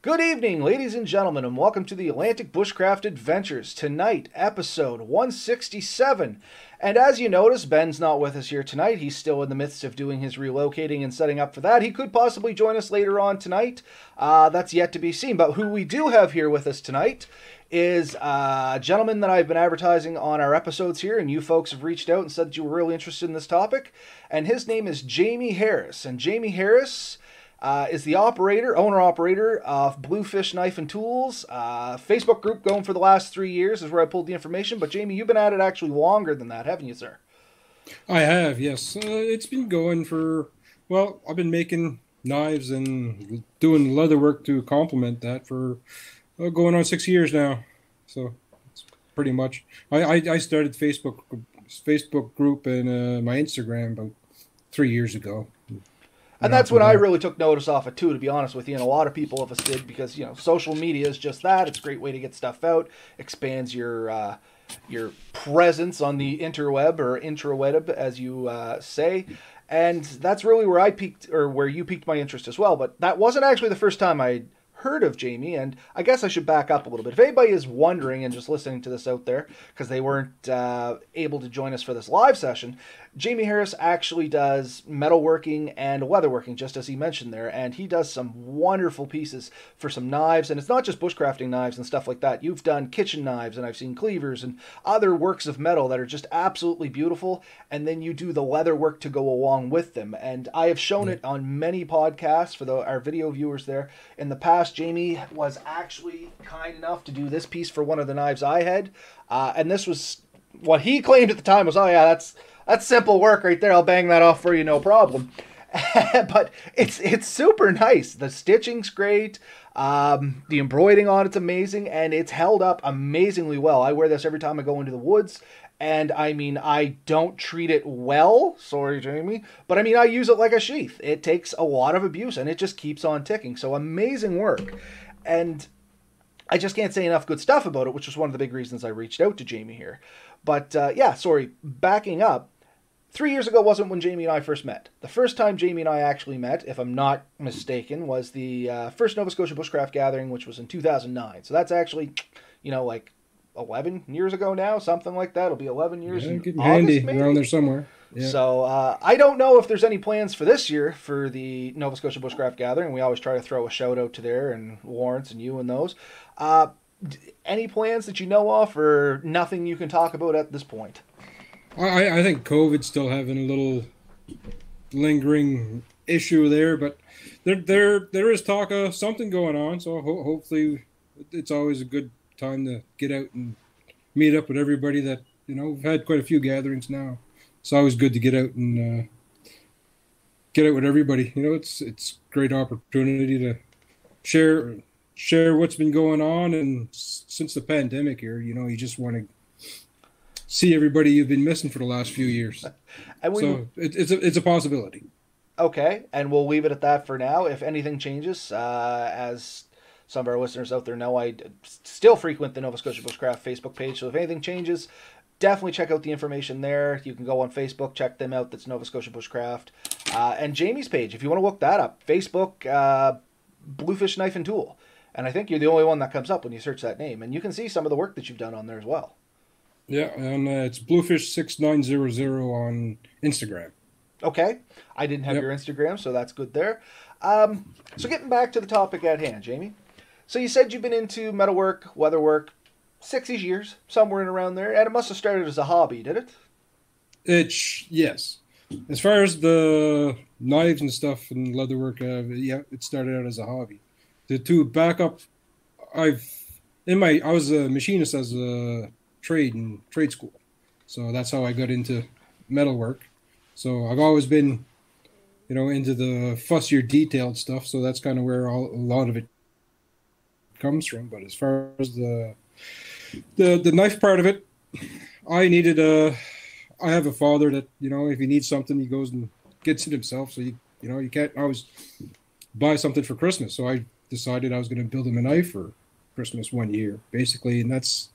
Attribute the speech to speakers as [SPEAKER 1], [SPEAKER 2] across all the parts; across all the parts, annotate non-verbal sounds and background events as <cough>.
[SPEAKER 1] Good evening, ladies and gentlemen, and welcome to the Atlantic Bushcraft Adventures. Tonight, episode 167. And as you notice, Ben's not with us here tonight. He's still in the midst of doing his relocating and setting up for that. He could possibly join us later on tonight. Uh, that's yet to be seen. But who we do have here with us tonight is a gentleman that I've been advertising on our episodes here, and you folks have reached out and said that you were really interested in this topic. And his name is Jamie Harris. And Jamie Harris uh, is the operator, owner operator of Bluefish Knife and Tools. Uh, Facebook group going for the last three years is where I pulled the information. But Jamie, you've been at it actually longer than that, haven't you, sir?
[SPEAKER 2] I have, yes. Uh, it's been going for well. I've been making knives and doing leather work to complement that for uh, going on six years now. So it's pretty much. I I, I started Facebook Facebook group and uh, my Instagram about three years ago.
[SPEAKER 1] And that's when I really took notice off it too, to be honest with you. And a lot of people of us did because you know social media is just that. It's a great way to get stuff out, expands your uh, your presence on the interweb or intraweb, as you uh, say. And that's really where I peaked, or where you piqued my interest as well. But that wasn't actually the first time I heard of Jamie, and I guess I should back up a little bit. If anybody is wondering and just listening to this out there because they weren't uh, able to join us for this live session, Jamie Harris actually does metalworking and leatherworking, just as he mentioned there, and he does some wonderful pieces for some knives. And it's not just bushcrafting knives and stuff like that. You've done kitchen knives, and I've seen cleavers and other works of metal that are just absolutely beautiful. And then you do the leather work to go along with them. And I have shown it on many podcasts for the, our video viewers there in the past. Jamie was actually kind enough to do this piece for one of the knives I had, uh, and this was what he claimed at the time was, oh yeah, that's that's simple work right there. I'll bang that off for you, no problem. <laughs> but it's it's super nice. The stitching's great. Um, the embroidering on it's amazing, and it's held up amazingly well. I wear this every time I go into the woods, and I mean I don't treat it well. Sorry, Jamie, but I mean I use it like a sheath. It takes a lot of abuse, and it just keeps on ticking. So amazing work, and I just can't say enough good stuff about it, which was one of the big reasons I reached out to Jamie here. But uh, yeah, sorry, backing up three years ago wasn't when Jamie and I first met. The first time Jamie and I actually met, if I'm not mistaken, was the uh, first Nova Scotia Bushcraft Gathering, which was in 2009. So that's actually, you know, like 11 years ago now, something like that. It'll be 11 years.
[SPEAKER 2] Yeah, getting handy maybe? around there somewhere.
[SPEAKER 1] Yeah. So uh, I don't know if there's any plans for this year for the Nova Scotia Bushcraft Gathering. We always try to throw a shout out to there and Lawrence and you and those. Uh, any plans that you know of, or nothing you can talk about at this point?
[SPEAKER 2] I, I think COVID's still having a little lingering issue there, but there there there is talk of something going on. So ho- hopefully, it's always a good time to get out and meet up with everybody. That you know we've had quite a few gatherings now. It's always good to get out and uh, get out with everybody. You know, it's it's great opportunity to share share what's been going on and since the pandemic here. You know, you just want to see everybody you've been missing for the last few years. <laughs> and we, so it, it's a it's a possibility.
[SPEAKER 1] Okay, and we'll leave it at that for now. If anything changes, uh, as some of our listeners out there know, I still frequent the Nova Scotia Bushcraft Facebook page. So if anything changes, definitely check out the information there. You can go on Facebook, check them out. That's Nova Scotia Bushcraft. Uh, and Jamie's page, if you want to look that up, Facebook, uh, Bluefish Knife and Tool. And I think you're the only one that comes up when you search that name. And you can see some of the work that you've done on there as well.
[SPEAKER 2] Yeah, and uh, it's bluefish6900 on Instagram.
[SPEAKER 1] Okay. I didn't have yep. your Instagram, so that's good there. Um, so getting back to the topic at hand, Jamie. So you said you've been into metalwork, leatherwork, six years, somewhere in around there, and it must have started as a hobby, did it?
[SPEAKER 2] It's yes. As far as the knives and stuff and leatherwork, uh, yeah, it started out as a hobby. To, to back up, I've in my I was a machinist as a trade and trade school. So that's how I got into metalwork. So I've always been, you know, into the fussier, detailed stuff. So that's kind of where all, a lot of it comes from. But as far as the the the knife part of it, I needed a. I have a father that you know, if he needs something, he goes and gets it himself. So you you know, you can't always buy something for Christmas. So I decided I was going to build him a knife for Christmas one year, basically, and that's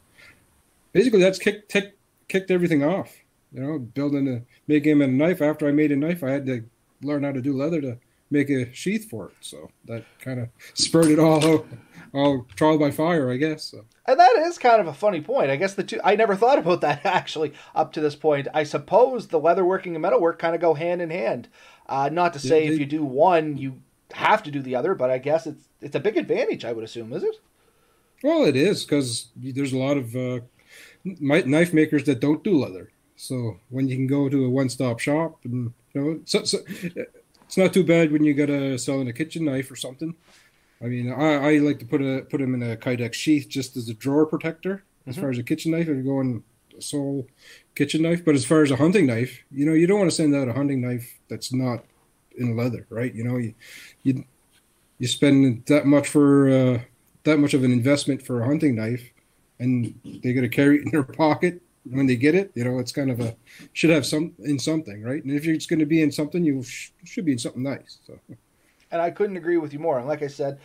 [SPEAKER 2] basically that's kicked kicked, kicked everything off. You know, building a making a knife. After I made a knife, I had to learn how to do leather to make a sheath for it. So that kind of spurred it all out, <laughs> all trial by fire, I guess. So.
[SPEAKER 1] And that is kind of a funny point. I guess the two, I never thought about <laughs> that actually up to this point. I suppose the leatherworking and metalwork kind of go hand in hand. Uh, not to say if you do one, you have to do the other, but I guess it's it's a big advantage. I would assume, is it?
[SPEAKER 2] Well, it is because there's a lot of uh, knife makers that don't do leather. So when you can go to a one-stop shop, and you know, so, so it's not too bad when you got to sell in a kitchen knife or something. I mean, I, I like to put a put them in a Kydex sheath just as a drawer protector. As mm-hmm. far as a kitchen knife, if you're going sole kitchen knife, but as far as a hunting knife, you know, you don't want to send out a hunting knife that's not in leather, right? You know, you you you spend that much for uh, that much of an investment for a hunting knife, and they got to carry it in their pocket when they get it. You know, it's kind of a should have some in something, right? And if it's going to be in something, you sh- should be in something nice. So
[SPEAKER 1] and I couldn't agree with you more. And like I said,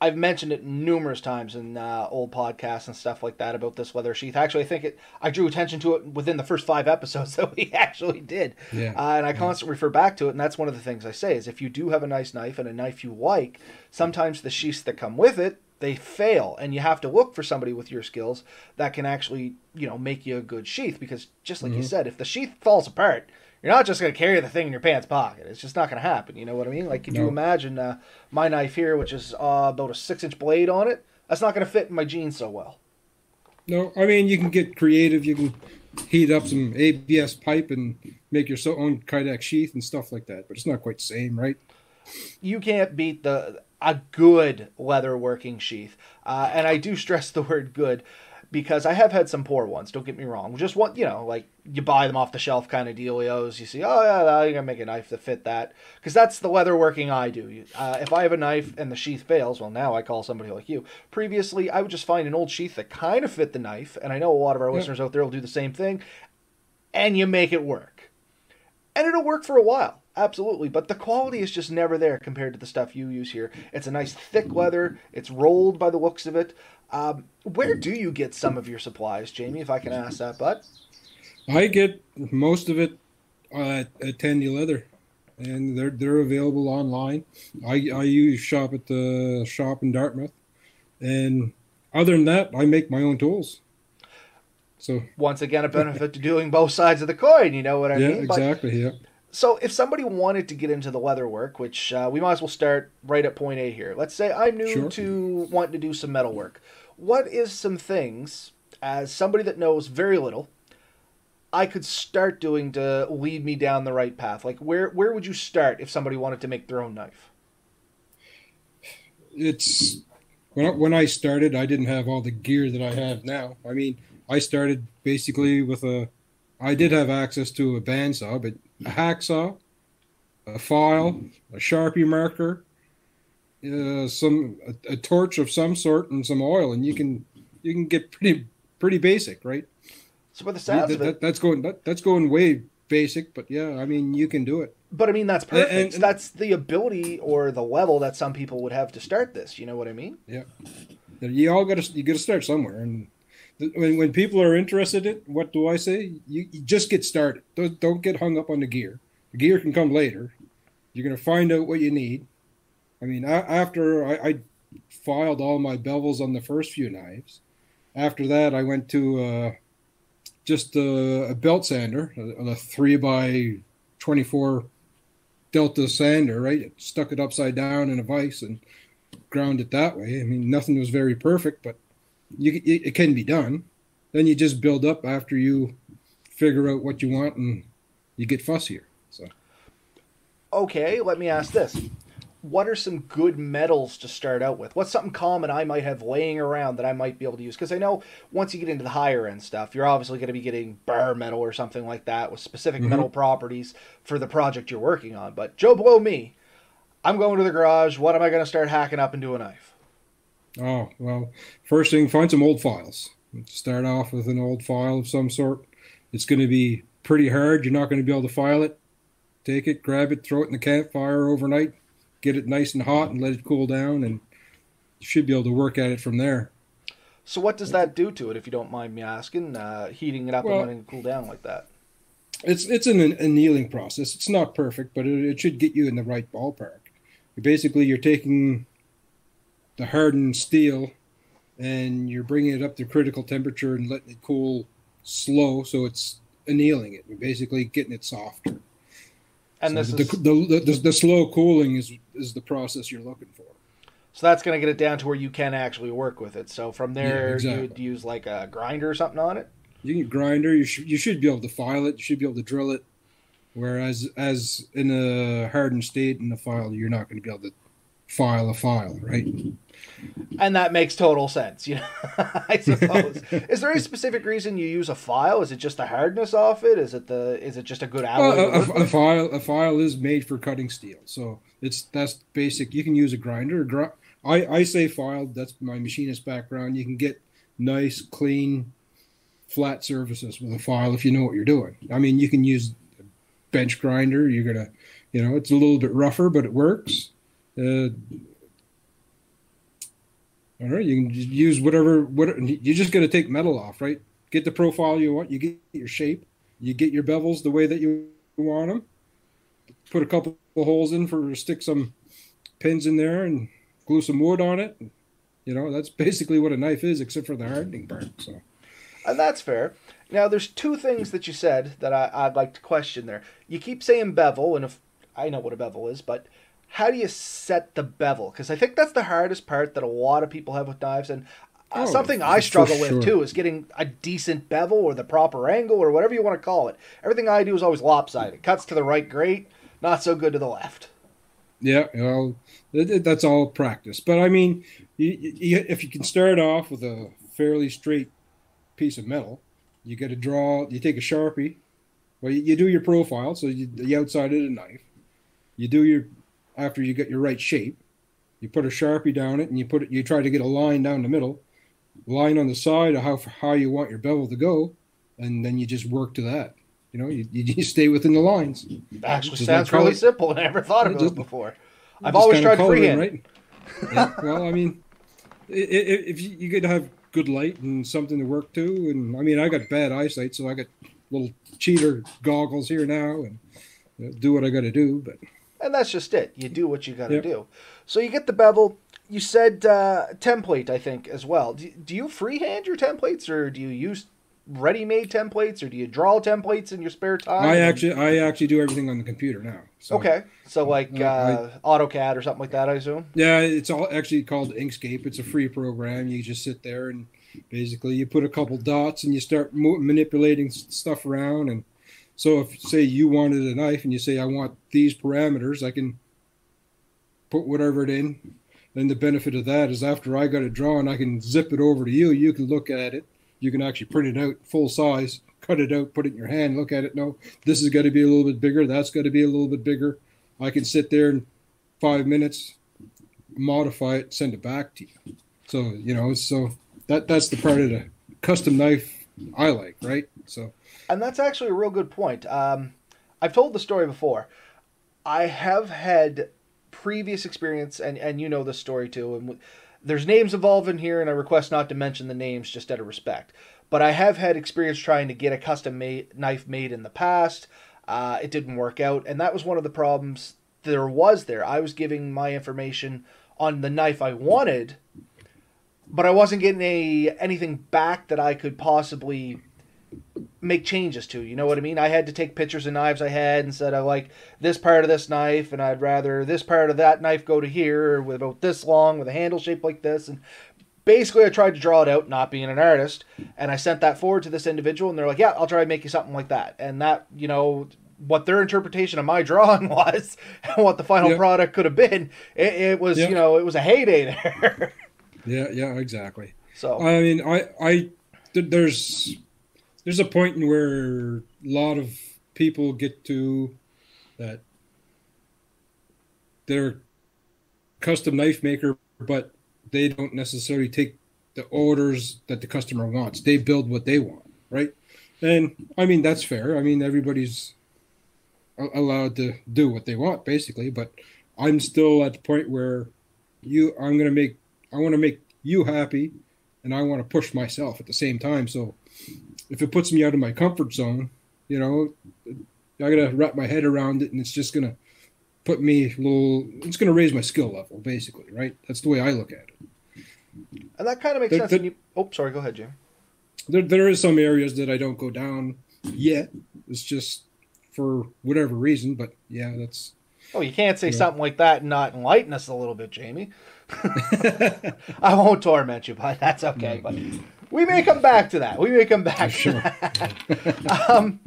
[SPEAKER 1] I've mentioned it numerous times in uh, old podcasts and stuff like that about this leather sheath. Actually, I think it. I drew attention to it within the first five episodes <laughs> that we actually did, yeah. uh, and I constantly refer back to it. And that's one of the things I say is if you do have a nice knife and a knife you like, sometimes the sheaths that come with it they fail, and you have to look for somebody with your skills that can actually you know make you a good sheath. Because just like mm-hmm. you said, if the sheath falls apart, you're not just going to carry the thing in your pants pocket. It's just not going to happen. You know what I mean? Like, could no. you imagine uh, my knife here, which is uh, about a six inch blade on it? That's not going to fit in my jeans so well.
[SPEAKER 2] No, I mean, you can get creative. You can heat up some ABS pipe and make your own Kydex sheath and stuff like that, but it's not quite the same, right?
[SPEAKER 1] You can't beat the a good leather working sheath. Uh, and I do stress the word good because I have had some poor ones. Don't get me wrong. Just what you know, like you buy them off the shelf kind of dealios. You see, oh yeah, you gotta make a knife to fit that because that's the leather working I do. Uh, if I have a knife and the sheath fails, well, now I call somebody like you. Previously, I would just find an old sheath that kind of fit the knife, and I know a lot of our yeah. listeners out there will do the same thing, and you make it work, and it'll work for a while. Absolutely, but the quality is just never there compared to the stuff you use here. It's a nice thick leather. It's rolled by the looks of it. Um, where do you get some of your supplies, Jamie? If I can ask that, but
[SPEAKER 2] I get most of it at, at Tandy Leather, and they're they're available online. I I use shop at the shop in Dartmouth, and other than that, I make my own tools. So
[SPEAKER 1] once again, a benefit to doing both sides of the coin. You know what I
[SPEAKER 2] yeah,
[SPEAKER 1] mean?
[SPEAKER 2] Exactly. But, yeah.
[SPEAKER 1] So, if somebody wanted to get into the leather work, which uh, we might as well start right at point A here. Let's say I'm new sure. to wanting to do some metal work. What is some things, as somebody that knows very little, I could start doing to lead me down the right path? Like, where where would you start if somebody wanted to make their own knife?
[SPEAKER 2] It's when I, when I started, I didn't have all the gear that I have now. I mean, I started basically with a. I did have access to a bandsaw, but a hacksaw, a file, a sharpie marker, uh, some a, a, torch of some sort, and some oil, and you can you can get pretty pretty basic, right?
[SPEAKER 1] So, with the sounds
[SPEAKER 2] that, that, that's going that, that's going way basic, but yeah, I mean you can do it.
[SPEAKER 1] But I mean that's perfect. And, and, that's the ability or the level that some people would have to start this. You know what I mean?
[SPEAKER 2] Yeah. You all got to you got to start somewhere, and when, when people are interested in what do I say? You, you just get started. Don't, don't get hung up on the gear. The gear can come later. You're going to find out what you need. I mean, I, after I, I, filed all my bevels on the first few knives, after that I went to uh, just a, a, belt sander, a, a three by twenty-four Delta sander. Right, stuck it upside down in a vise and ground it that way. I mean, nothing was very perfect, but you, it can be done. Then you just build up after you figure out what you want and you get fussier. So,
[SPEAKER 1] okay, let me ask this: What are some good metals to start out with? What's something common I might have laying around that I might be able to use? Because I know once you get into the higher end stuff, you're obviously going to be getting bar metal or something like that with specific mm-hmm. metal properties for the project you're working on. But Joe Blow me, I'm going to the garage. What am I going to start hacking up into a knife?
[SPEAKER 2] Oh, well, first thing, find some old files. Start off with an old file of some sort. It's going to be pretty hard. You're not going to be able to file it. Take it, grab it, throw it in the campfire overnight, get it nice and hot, and let it cool down, and you should be able to work at it from there.
[SPEAKER 1] So, what does that do to it, if you don't mind me asking? Uh, heating it up well, and letting it cool down like that.
[SPEAKER 2] It's it's an annealing process. It's not perfect, but it, it should get you in the right ballpark. basically you're taking the hardened steel and you're bringing it up to critical temperature and letting it cool slow, so it's annealing it. You're basically getting it softer.
[SPEAKER 1] And
[SPEAKER 2] so
[SPEAKER 1] this
[SPEAKER 2] the,
[SPEAKER 1] is
[SPEAKER 2] the, the, the slow cooling is is the process you're looking for.
[SPEAKER 1] so that's going to get it down to where you can actually work with it. So from there,
[SPEAKER 2] Yeah, exactly.
[SPEAKER 1] you'd use like a grinder or something on it.
[SPEAKER 2] You can grinder. You should you should be able to file it. You should be able to drill it. Whereas as in a hardened state in the file, you're not going to be able to file a file, right?
[SPEAKER 1] And that makes total sense, you know. <laughs> I suppose. is there any specific reason you use a file? Is it just the hardness off it? Is it the? Is it just a good alloy?
[SPEAKER 2] Well, a, a, a file a file is made for cutting steel, so it's that's basic. You can use a grinder. Gr- I I say filed. That's my machinist background. You can get nice, clean, flat surfaces with a file if you know what you're doing. I mean, you can use a bench grinder. You're gonna, you know, it's a little bit rougher, but it works. Uh, all right, you can use whatever. What you're just gonna take metal off, right? Get the profile you want. You get your shape. You get your bevels the way that you want them. Put a couple holes in for stick some pins in there and glue some wood on it. You know, that's basically what a knife is, except for the hardening part. So
[SPEAKER 1] And that's fair. Now, there's two things that you said that I, I'd like to question there. You keep saying bevel, and if I know what a bevel is, but how do you set the bevel? Because I think that's the hardest part that a lot of people have with knives, and uh,
[SPEAKER 2] Oh,
[SPEAKER 1] something I struggle
[SPEAKER 2] sure.
[SPEAKER 1] with too is getting a decent bevel or the proper angle or whatever you want to call it. Everything I do is always lopsided. It Cuts to the right, great. Not so good to the left.
[SPEAKER 2] yeah, well, that's all practice. But I mean, you, you, if you can start off with a fairly straight piece of metal, you get to draw. You take a sharpie. Well, you, you do your profile, so you, the outside of the knife. You do your after you get your right shape. You put a sharpie down it, and you put it. You try to get a line down the middle, line on the side of how how you want your bevel to go, and then you just work to that. You know, you, you <laughs> stay within the lines.
[SPEAKER 1] Actually,
[SPEAKER 2] Just
[SPEAKER 1] sounds really
[SPEAKER 2] color-
[SPEAKER 1] simple, and <laughs> I never thought of
[SPEAKER 2] it
[SPEAKER 1] before. I've always tried freehand.
[SPEAKER 2] right? <laughs> Yeah, well, I mean, if you, you to have good light and something to work to, and I mean, I got bad eyesight, so I got little cheater goggles here now, and do what I got to do. But
[SPEAKER 1] And that's just it. You do what you got to
[SPEAKER 2] Yep.
[SPEAKER 1] do. So you get the bevel. You said uh, template, I think, as well. Do, do you freehand your templates, or do you use ready-made templates, or do you draw templates in your spare time?
[SPEAKER 2] I actually, I actually do everything on the computer now. So,
[SPEAKER 1] Okay, so like
[SPEAKER 2] Uh,
[SPEAKER 1] uh, AutoCAD or something like that, I assume.
[SPEAKER 2] Yeah, it's all actually called Inkscape. It's a free program. You just sit there and basically you put a couple dots and you start mo- manipulating stuff around. And so, if say you wanted a knife and you say I want these parameters, I can put whatever it in. And the benefit of that is after I got it drawn, I can zip it over to you. You can look at it. You can actually print it out full size, cut it out, put it in your hand, look at it. No, this is got to be a little bit bigger. That's got to be a little bit bigger. I can sit there in five minutes, modify it, send it back to you. So you know, so that that's the part of the custom knife I like, right? So
[SPEAKER 1] And that's actually a real good point. Um, I've told the story before. I have had previous experience, and, and you know the story too. And w- there's names involved in here, and I request not to mention the names just out of respect. But I have had experience trying to get a custom knife made in the past. Uh, it didn't work out, and that was one of the problems there was there. I was giving my information on the knife I wanted, but I wasn't getting a anything back that I could possibly make changes to. You know what I mean? I had to take pictures of knives I had and said I like this part of this knife, and I'd rather this part of that knife go to here with about this long with a handle shape like this. And basically, I tried to draw it out, not being an artist, and I sent that forward to this individual, and they're like, "Yeah, I'll try to make you something like that." And that, you know. What their interpretation of my <laughs> drawing was, and what the final
[SPEAKER 2] Yep.
[SPEAKER 1] product could have been, it, it was,
[SPEAKER 2] Yep.
[SPEAKER 1] you know, it was a heyday there. <laughs>
[SPEAKER 2] yeah, yeah, exactly.
[SPEAKER 1] so,
[SPEAKER 2] I mean, I, I, th- there's, there's a point in where a lot of people get to that they're custom knife maker, but they don't necessarily take the orders that the customer wants. They build what they want, right? And I mean, that's fair. I mean, everybody's allowed to do what they want, basically. But I'm still at the point where you, I'm going to make, I want to make you happy and I want to push myself at the same time. So if it puts me out of my comfort zone, you know, I got to wrap my head around it and it's just going to put me a little. It's going to raise my skill level, basically, right? That's the way I look at it.
[SPEAKER 1] And that kind of makes
[SPEAKER 2] The-
[SPEAKER 1] sense.
[SPEAKER 2] the-
[SPEAKER 1] when you, oh, sorry. Go ahead, Jim.
[SPEAKER 2] There, there is some areas that I don't go down yet. It's just for whatever reason, but yeah, that's.
[SPEAKER 1] Oh, you can't say
[SPEAKER 2] Yeah.
[SPEAKER 1] something like that and not enlighten us a little bit, Jamie. <laughs> <laughs> I won't torment you, but that's okay. Mm. But we may come back to that. We may come back.
[SPEAKER 2] Sure.
[SPEAKER 1] To that. <laughs> um,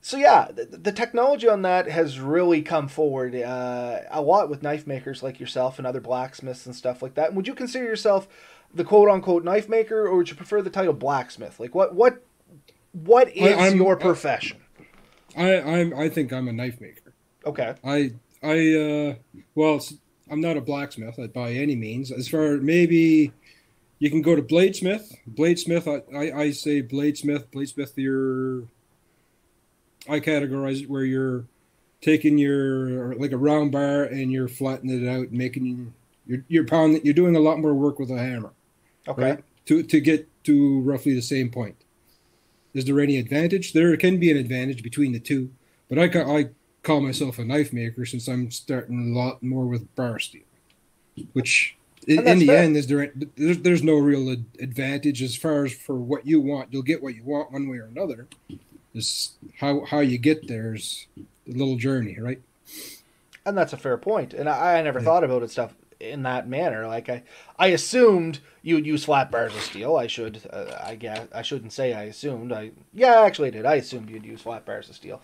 [SPEAKER 1] so yeah, the, the technology on that has really come forward uh, a lot with knife makers like yourself and other blacksmiths and stuff like that. And would you consider yourself the quote unquote knife maker, or would you prefer the title blacksmith? Like what what what is
[SPEAKER 2] I'm-
[SPEAKER 1] your profession?
[SPEAKER 2] I, I'm. I think I'm a knife maker.
[SPEAKER 1] Okay.
[SPEAKER 2] I I uh well I'm not a blacksmith by any means. As far maybe you can go to bladesmith. Bladesmith I, I, I say bladesmith, bladesmith you're I categorize it where you're taking your like a round bar and you're flattening it out and making you're you're pounding you're doing a lot more work with a hammer,
[SPEAKER 1] Okay.
[SPEAKER 2] right? To to get to roughly the same point. Is there any advantage? There can be an advantage between the two, but I ca- I call myself a knife maker since I'm starting a lot more with bar steel, which in, in the
[SPEAKER 1] fair.
[SPEAKER 2] end is there there's, there's no real ad- advantage as far as for what you want. You'll get what you want one way or another. Is how how you get there is a little journey, right?
[SPEAKER 1] And that's a fair point. And I, I never
[SPEAKER 2] Yeah.
[SPEAKER 1] thought about it stuff in that manner. Like I, I assumed you would use flat bars of steel. I should, uh, I guess, I shouldn't say I assumed. I, yeah, actually did. I assumed you'd use flat bars of steel,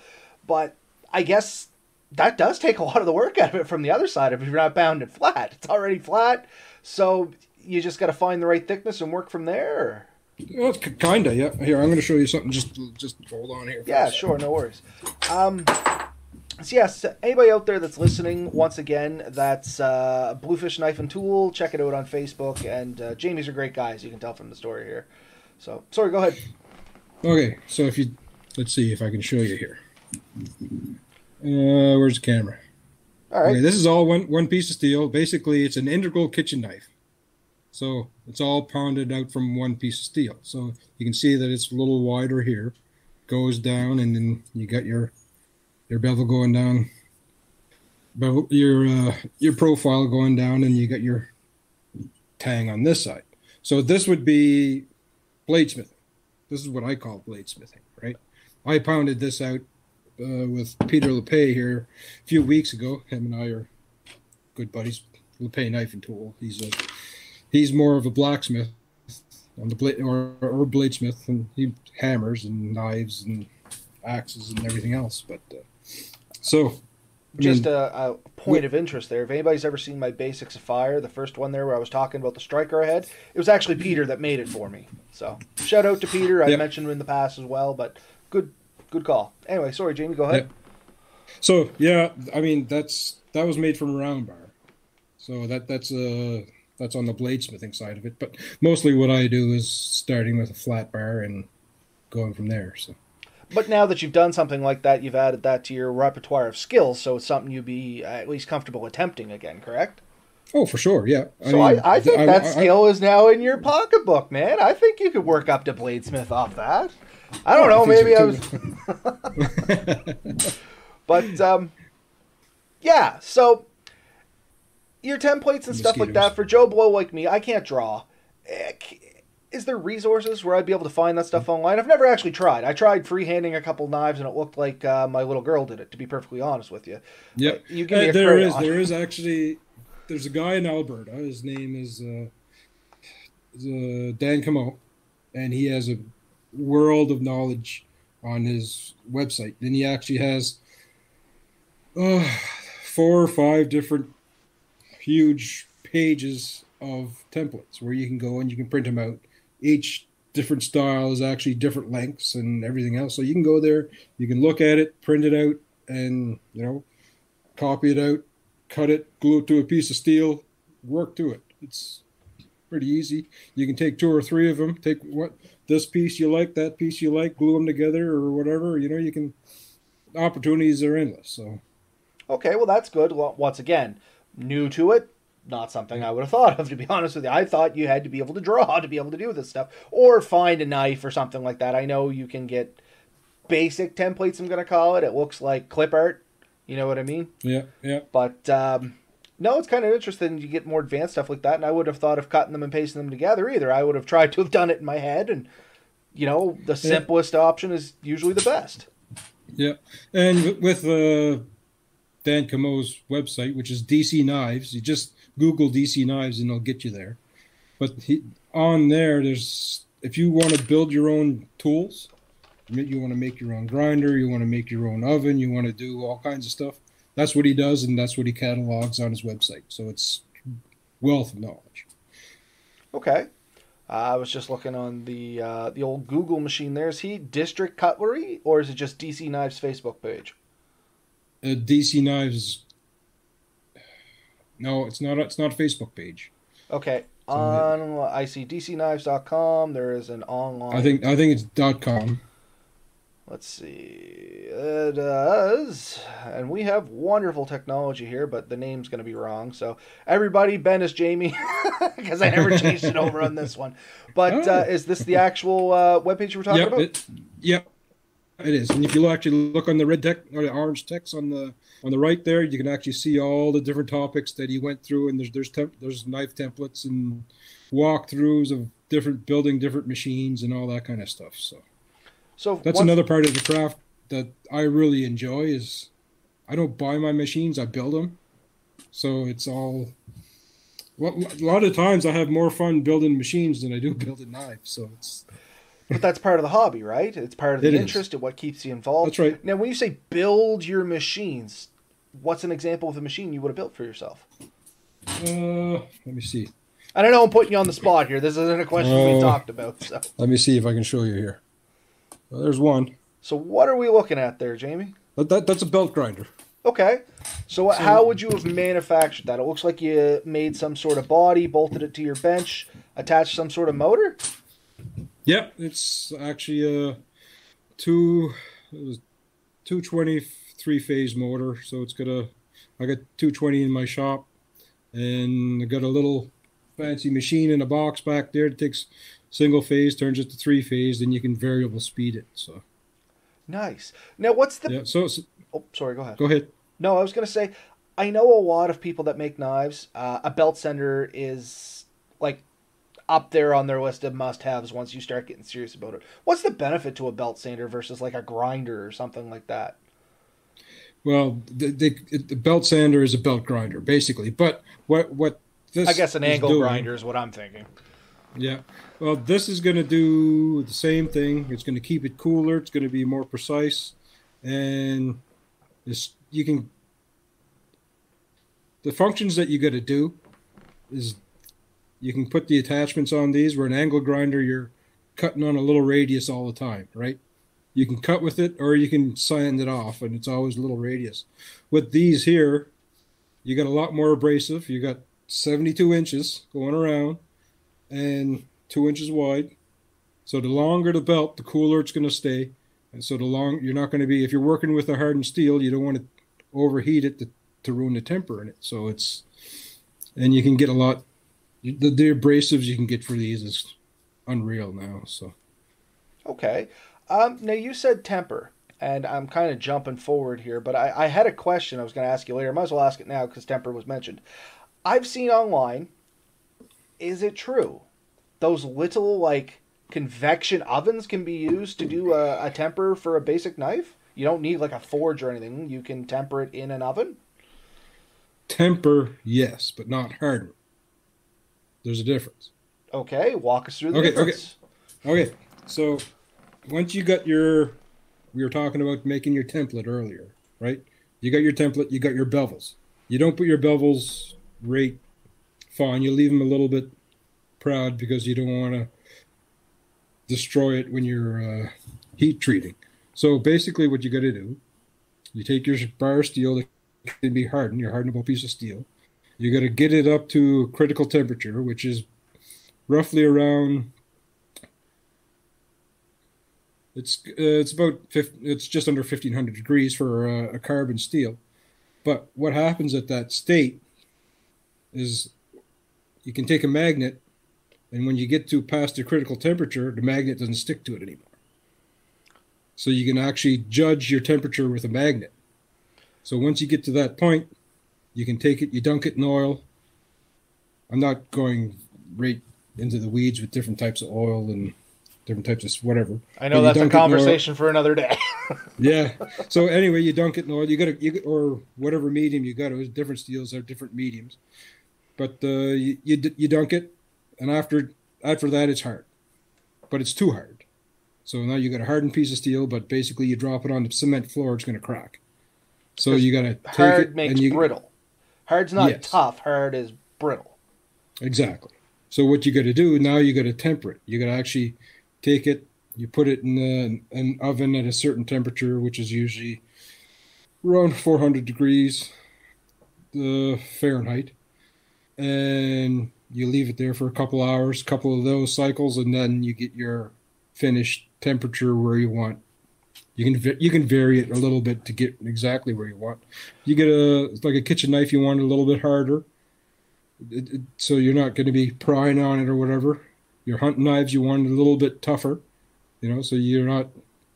[SPEAKER 1] but I guess that does take a lot of the work out of it from the other side. If you're not bounded flat, it's already flat, so you just got to find the right thickness and work from there.
[SPEAKER 2] Well, kinda, yeah. Here, I'm going to show you something. Just just hold on here.
[SPEAKER 1] Yeah, sure, no worries. Um, so yes, anybody out there that's listening, once again, that's uh, Bluefish Knife and Tool. Check it out on Facebook, and uh, Jamie's a great guy, as you can tell from the story here. So, sorry, go ahead.
[SPEAKER 2] Okay, so if you let's see if I can show you here. Uh, where's the camera?
[SPEAKER 1] All right,
[SPEAKER 2] Okay, this is all one one piece of steel. Basically, it's an integral kitchen knife. So it's all pounded out from one piece of steel. So you can see that it's a little wider here, goes down, and then you got your your bevel going down, bevel, your uh, your profile going down, and you got your tang on this side. So this would be bladesmithing. This is what I call bladesmithing, right? I pounded this out uh, with Peter LePay here a few weeks ago. Him and I are good buddies. LePay Knife and Tool. He's a he's more of a blacksmith on the blade or, or bladesmith, and he hammers and knives and axes and everything else. But uh, so I
[SPEAKER 1] just
[SPEAKER 2] mean,
[SPEAKER 1] a, a point of interest there. If anybody's ever seen my Basics of Fire, the first one there where I was talking about the striker ahead, it was actually Peter that made it for me. So, shout out to Peter. I
[SPEAKER 2] Yeah.
[SPEAKER 1] mentioned him in the past as well, but good, good call. Anyway, sorry, Jamie, go ahead.
[SPEAKER 2] so yeah, I mean that's that was made from a round bar. So that that's uh that's on the bladesmithing side of it. But mostly what I do is starting with a flat bar and going from there. So.
[SPEAKER 1] But now that you've done something like that, you've added that to your repertoire of skills, so it's something you'd be at least comfortable attempting again, correct?
[SPEAKER 2] Oh, for sure, yeah.
[SPEAKER 1] So
[SPEAKER 2] mean,
[SPEAKER 1] I, I think
[SPEAKER 2] I-
[SPEAKER 1] that
[SPEAKER 2] I-
[SPEAKER 1] skill is now in your pocketbook, man. I think you could work up to bladesmith off that. I don't know, maybe I was. <laughs> But um, yeah, so your templates and stuff like that for Joe Blow like me, I can't draw. Is there resources where I'd be able to find that stuff online? I've never actually tried. I tried freehanding a couple knives, and it looked like uh, my little girl did it. To be perfectly honest with you,
[SPEAKER 2] Yeah,
[SPEAKER 1] you give me
[SPEAKER 2] Uh,
[SPEAKER 1] a
[SPEAKER 2] there is there is actually there's a guy in Alberta. His name is uh, is, uh, Dan Comeau, and he has a world of knowledge on his website. And he actually has uh, four or five different huge pages of templates where you can go and you can print them out. Each different style is actually different lengths and everything else. So you can go there, you can look at it, print it out, and you know, copy it out, cut it, glue it to a piece of steel, work to it. It's pretty easy. You can take two or three of them, take what this piece you like, that piece you like, glue them together or whatever. You know, you can. Opportunities are endless. So
[SPEAKER 1] Okay, well that's good. Well, once again, new to it, not something I would have <laughs> thought of to be honest with you. I thought you had to be able to draw <laughs> to be able to do this stuff or find a knife or something like that. I know you can get basic templates I'm going to call it. It looks like clip art. You know what I mean?
[SPEAKER 2] Yeah, yeah.
[SPEAKER 1] But um, no, it's kind of interesting. You get more advanced stuff like that, and I would have thought of cutting them and pasting them together either. I would have tried to have done it in my head, and you know, the simplest yeah. option is usually the best.
[SPEAKER 2] Yeah, and with uh, Dan Comeau's website, which is DC Knives, you just Google DC Knives and it'll get you there. But he, on there, there's if you want to build your own tools, you want to make your own grinder, you want to make your own oven, you want to do all kinds of stuff. That's what he does, and that's what he catalogs on his website. So it's wealth of knowledge.
[SPEAKER 1] Okay. Uh, I was just looking on the uh, the old Google machine. There is he District Cutlery, or is it just DC Knives Facebook page?
[SPEAKER 2] Uh, DC Knives. No, it's not. It's not a Facebook page.
[SPEAKER 1] Okay. On I see DCKnives.com. There is an online.
[SPEAKER 2] I think I think it's dot .com.
[SPEAKER 1] Let's see. It does. And we have wonderful technology here, but the name's going to be wrong. So, everybody, Ben is Jamie, <laughs> because I never changed it over on this one. But oh. uh, is this the actual uh, webpage we're talking
[SPEAKER 2] yep,
[SPEAKER 1] about?
[SPEAKER 2] It, yep, it is. And if you actually look on the red deck or the orange text on the on the right there, you can actually see all the different topics that he went through. And there's there's temp, there's knife templates and walkthroughs of different building different machines and all that kind of stuff. So
[SPEAKER 1] so
[SPEAKER 2] that's another part of the craft that I really enjoy is I don't buy my machines, I build them. So it's all well, a lot of times I have more fun building machines than I do building knives. So it's
[SPEAKER 1] but that's part of the hobby, right? It's part of the it interest and what keeps you involved.
[SPEAKER 2] That's right.
[SPEAKER 1] Now, when you say build your machines, what's an example of a machine you would have built for yourself?
[SPEAKER 2] Uh, let me see.
[SPEAKER 1] I don't know. I'm putting you on the spot here. This isn't a question uh, we talked about. So.
[SPEAKER 2] Let me see if I can show you here. Well, there's one.
[SPEAKER 1] So what are we looking at there, Jamie?
[SPEAKER 2] That, that that's a belt grinder.
[SPEAKER 1] Okay. So, so, how would you have manufactured that? It looks like you made some sort of body, bolted it to your bench, attached some sort of motor.
[SPEAKER 2] Yep, it's actually a two two twenty three phase motor. So it's got a I got two twenty in my shop, and I got a little fancy machine in a box back there. It takes single phase turns it to three phase, then you can variable speed it. So
[SPEAKER 1] nice. Now, what's the?
[SPEAKER 2] Yeah. So, so
[SPEAKER 1] oh, sorry. Go ahead.
[SPEAKER 2] Go ahead.
[SPEAKER 1] No, I was gonna say, I know a lot of people that make knives. Uh, a belt sander is like up there on their list of must-haves once you start getting serious about it. What's the benefit to a belt sander versus like a grinder or something like that?
[SPEAKER 2] Well, the, the, the belt sander is a belt grinder basically, but what what this
[SPEAKER 1] I guess an angle doing, grinder is what I'm thinking.
[SPEAKER 2] Yeah. Well, this is going to do the same thing. It's going to keep it cooler. It's going to be more precise, and this you can. The functions that you got to do is you can put the attachments on these. Where an angle grinder, you're cutting on a little radius all the time, right? You can cut with it, or you can sand it off, and it's always a little radius. With these here, you got a lot more abrasive. You got 72 inches going around, and two inches wide. So the longer the belt, the cooler it's going to stay. And so the long you're not going to be if you're working with a hardened steel, you don't want to overheat it to, to ruin the temper in it. So it's and you can get a lot. The, the abrasives you can get for these is unreal now. So
[SPEAKER 1] okay, um, now you said temper, and I'm kind of jumping forward here, but I, I had a question I was going to ask you later. Might as well ask it now because temper was mentioned. I've seen online. Is it true those little like convection ovens can be used to do a, a temper for a basic knife. You don't need like a forge or anything. You can temper it in an oven.
[SPEAKER 2] Temper, yes, but not harden. There's a difference.
[SPEAKER 1] Okay, walk us through the
[SPEAKER 2] okay,
[SPEAKER 1] difference.
[SPEAKER 2] Okay, okay. So once you got your, we were talking about making your template earlier, right? You got your template, you got your bevels. You don't put your bevels right fine. You leave them a little bit proud because you don't want to destroy it when you're uh, heat treating. So basically, what you got to do, you take your bar steel that can be hardened, your hardenable piece of steel. You got to get it up to critical temperature, which is roughly around. It's uh, it's about 50, it's just under fifteen hundred degrees for a, a carbon steel, but what happens at that state is you can take a magnet and when you get to past the critical temperature, the magnet doesn't stick to it anymore. So you can actually judge your temperature with a magnet. So once you get to that point, you can take it, you dunk it in oil. I'm not going right into the weeds with different types of oil and different types of whatever.
[SPEAKER 1] I know that's a conversation for another day. <laughs>
[SPEAKER 2] yeah. So anyway, you dunk it in oil. You got to, you or whatever medium you got. It was different steels have different mediums, but uh, you, you you dunk it, and after after that it's hard, but it's too hard. So now you got a hardened piece of steel, but basically you drop it on the cement floor, it's going to crack. So you got to take
[SPEAKER 1] hard
[SPEAKER 2] it
[SPEAKER 1] makes
[SPEAKER 2] and you,
[SPEAKER 1] brittle. Hard's not
[SPEAKER 2] Yes.
[SPEAKER 1] tough. Hard is brittle.
[SPEAKER 2] Exactly. So what you got to do now? You got to temper it. You got to actually take it. You put it in the, an oven at a certain temperature, which is usually around 400 degrees uh, Fahrenheit, and you leave it there for a couple hours, couple of those cycles, and then you get your finished temperature where you want. You can you can vary it a little bit to get exactly where you want. You get a like a kitchen knife. You want it a little bit harder it, it- so you're not going to be prying on it or whatever. Your hunting knives, you want it a little bit tougher, you know, so you're not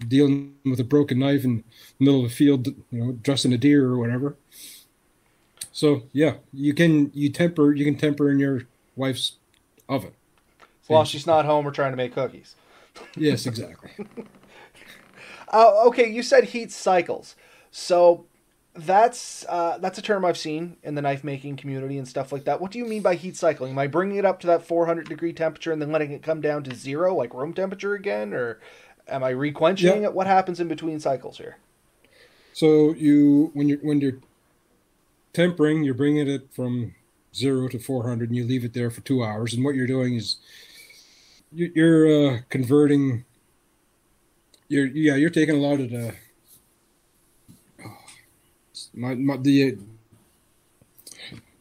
[SPEAKER 2] dealing with a broken knife in the middle of a field, you know, dressing a deer or whatever. So yeah, you can you temper you can temper in your wife's oven.
[SPEAKER 1] While she's not home, we're trying to make cookies.
[SPEAKER 2] Yes, exactly.
[SPEAKER 1] Uh, <laughs> okay, you said heat cycles. So that's uh, that's a term I've seen in the knife making community and stuff like that. What do you mean by heat cycling? Am I bringing it up to that 400 degree temperature and then letting it come down to zero, like room temperature again, or am I requenching
[SPEAKER 2] Yeah.
[SPEAKER 1] it? What happens in between cycles here?
[SPEAKER 2] So you when you're when you're tempering, you're bringing it from zero to 400, and you leave it there for two hours. And what you're doing is you- you're uh, converting. You're yeah, you're taking a lot of the. oh, my, my the.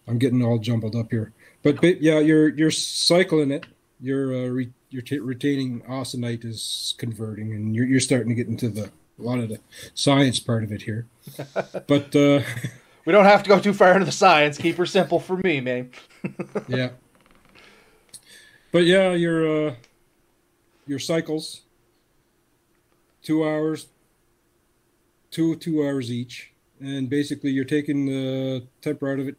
[SPEAKER 2] I'm getting all jumbled up here, but, but yeah, you're you're cycling it. You're uh, re, you're ta retaining austenite is converting, and you're you're starting to get into the a lot of the science part of it here. <laughs> But uh,
[SPEAKER 1] We don't have to go too far into the science. Keep her simple for me, man. <laughs>
[SPEAKER 2] yeah, but yeah, your uh, your cycles, two hours, two two hours each, and basically you're taking the temper out of it.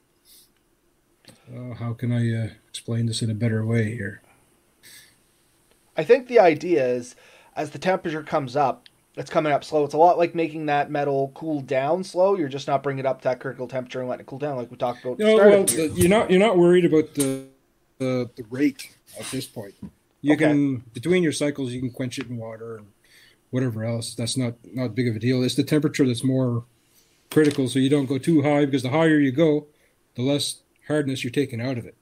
[SPEAKER 2] Uh, how can I uh, explain this in a better way here?
[SPEAKER 1] I think the idea is as the temperature comes up, it's coming up slow. It's a lot like making that metal cool down slow. You're just not bringing it up to that critical temperature and letting it cool down, like we talked about.
[SPEAKER 2] No, well,
[SPEAKER 1] the-
[SPEAKER 2] you're not you're not worried about the the, the rate at this point. You
[SPEAKER 1] Okay.
[SPEAKER 2] can between your cycles, you can quench it in water and whatever else. That's not not big of a deal. It's the temperature that's more critical, so you don't go too high because the higher you go, the less hardness you're taking out of it.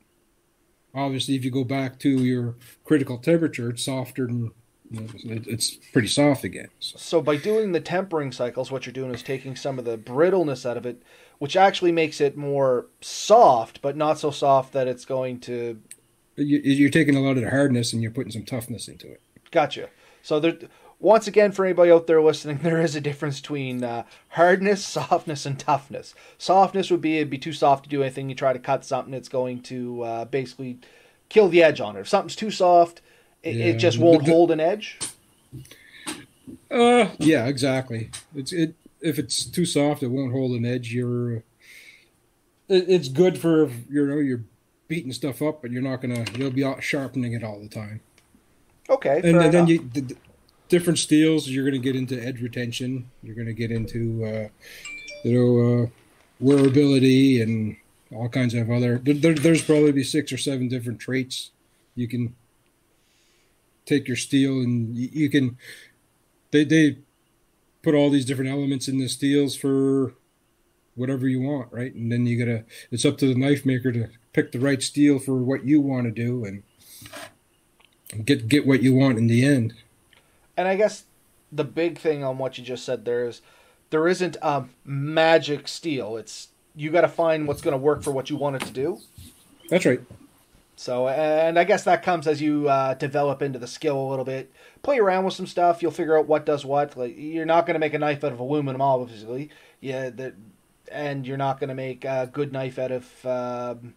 [SPEAKER 2] Obviously, if you go back to your critical temperature, it's softer and you know, it, it's pretty soft again. So,
[SPEAKER 1] So by doing the tempering cycles, what you're doing is taking some of the brittleness out of it, which actually makes it more soft, but not so soft that it's going to.
[SPEAKER 2] you, you're taking a lot of the hardness and you're putting some toughness into it.
[SPEAKER 1] Gotcha. So there, once again, for anybody out there listening, <laughs> there is a difference between uh, hardness, softness, and toughness. Softness would be it'd be too soft to do anything. You try to cut something, it's going to uh, basically kill the edge on it. If something's too soft, it, it just won't hold an edge.
[SPEAKER 2] Uh, yeah, exactly. It's it if it's too soft, it won't hold an edge. You're, it, it's good for you know you're beating stuff up, but you're not gonna you'll be out sharpening it all the time.
[SPEAKER 1] Okay,
[SPEAKER 2] And,
[SPEAKER 1] fair
[SPEAKER 2] then- you the, different steels, you're gonna get into edge retention. You're gonna get into uh, you know uh, wearability and all kinds of other. There, there's probably be six or seven different traits you can take your steel and you, you can they they put all these different elements in the steels for whatever you want right and then you gotta it's up to the knife maker to pick the right steel for what you want to do and, get get what you want in the end
[SPEAKER 1] And I guess the big thing on what you just said there is there isn't a magic steel. It's you got to find what's going to work for what you want it to do.
[SPEAKER 2] that's right
[SPEAKER 1] So, and I guess that comes as you uh, develop into the skill a little bit. Play around with some stuff. You'll figure out what does what. Like you're not going to make a knife out of aluminum, obviously. Yeah, that, and you're not going to make a good knife out of um,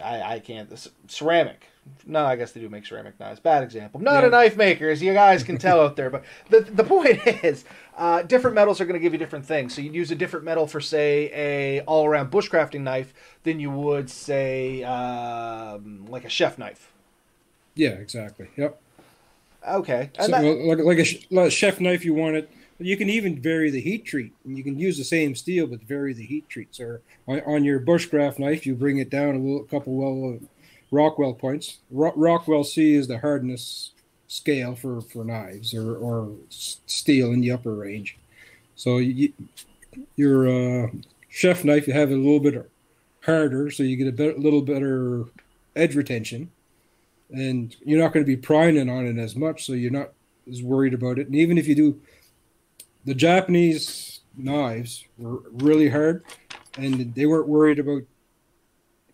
[SPEAKER 1] I, I can't. This, ceramic. No, I guess they do make ceramic knives. Bad example. Not
[SPEAKER 2] Yeah.
[SPEAKER 1] a knife maker, as you guys can tell out there. But the the point <laughs> is, uh, different metals are going to give you different things. So you'd use a different metal for, say, a all around bushcrafting knife than you would, say, um, like a chef knife.
[SPEAKER 2] Yeah, exactly. Yep.
[SPEAKER 1] Okay.
[SPEAKER 2] So,
[SPEAKER 1] that-
[SPEAKER 2] like like a, like a chef knife, you want it. You can even vary the heat treat, and you can use the same steel, but vary the heat treats. Or on, your bushcraft knife, you bring it down a little, couple well uh, Rockwell points. Ro- Rockwell C is the hardness scale for for knives, or or steel in the upper range. So you, your uh, chef knife, you have it a little bit harder, so you get a bit, little better edge retention and you're not going to be prying on it as much, so you're not as worried about it. And even if you do, the Japanese knives were really hard, and they weren't worried about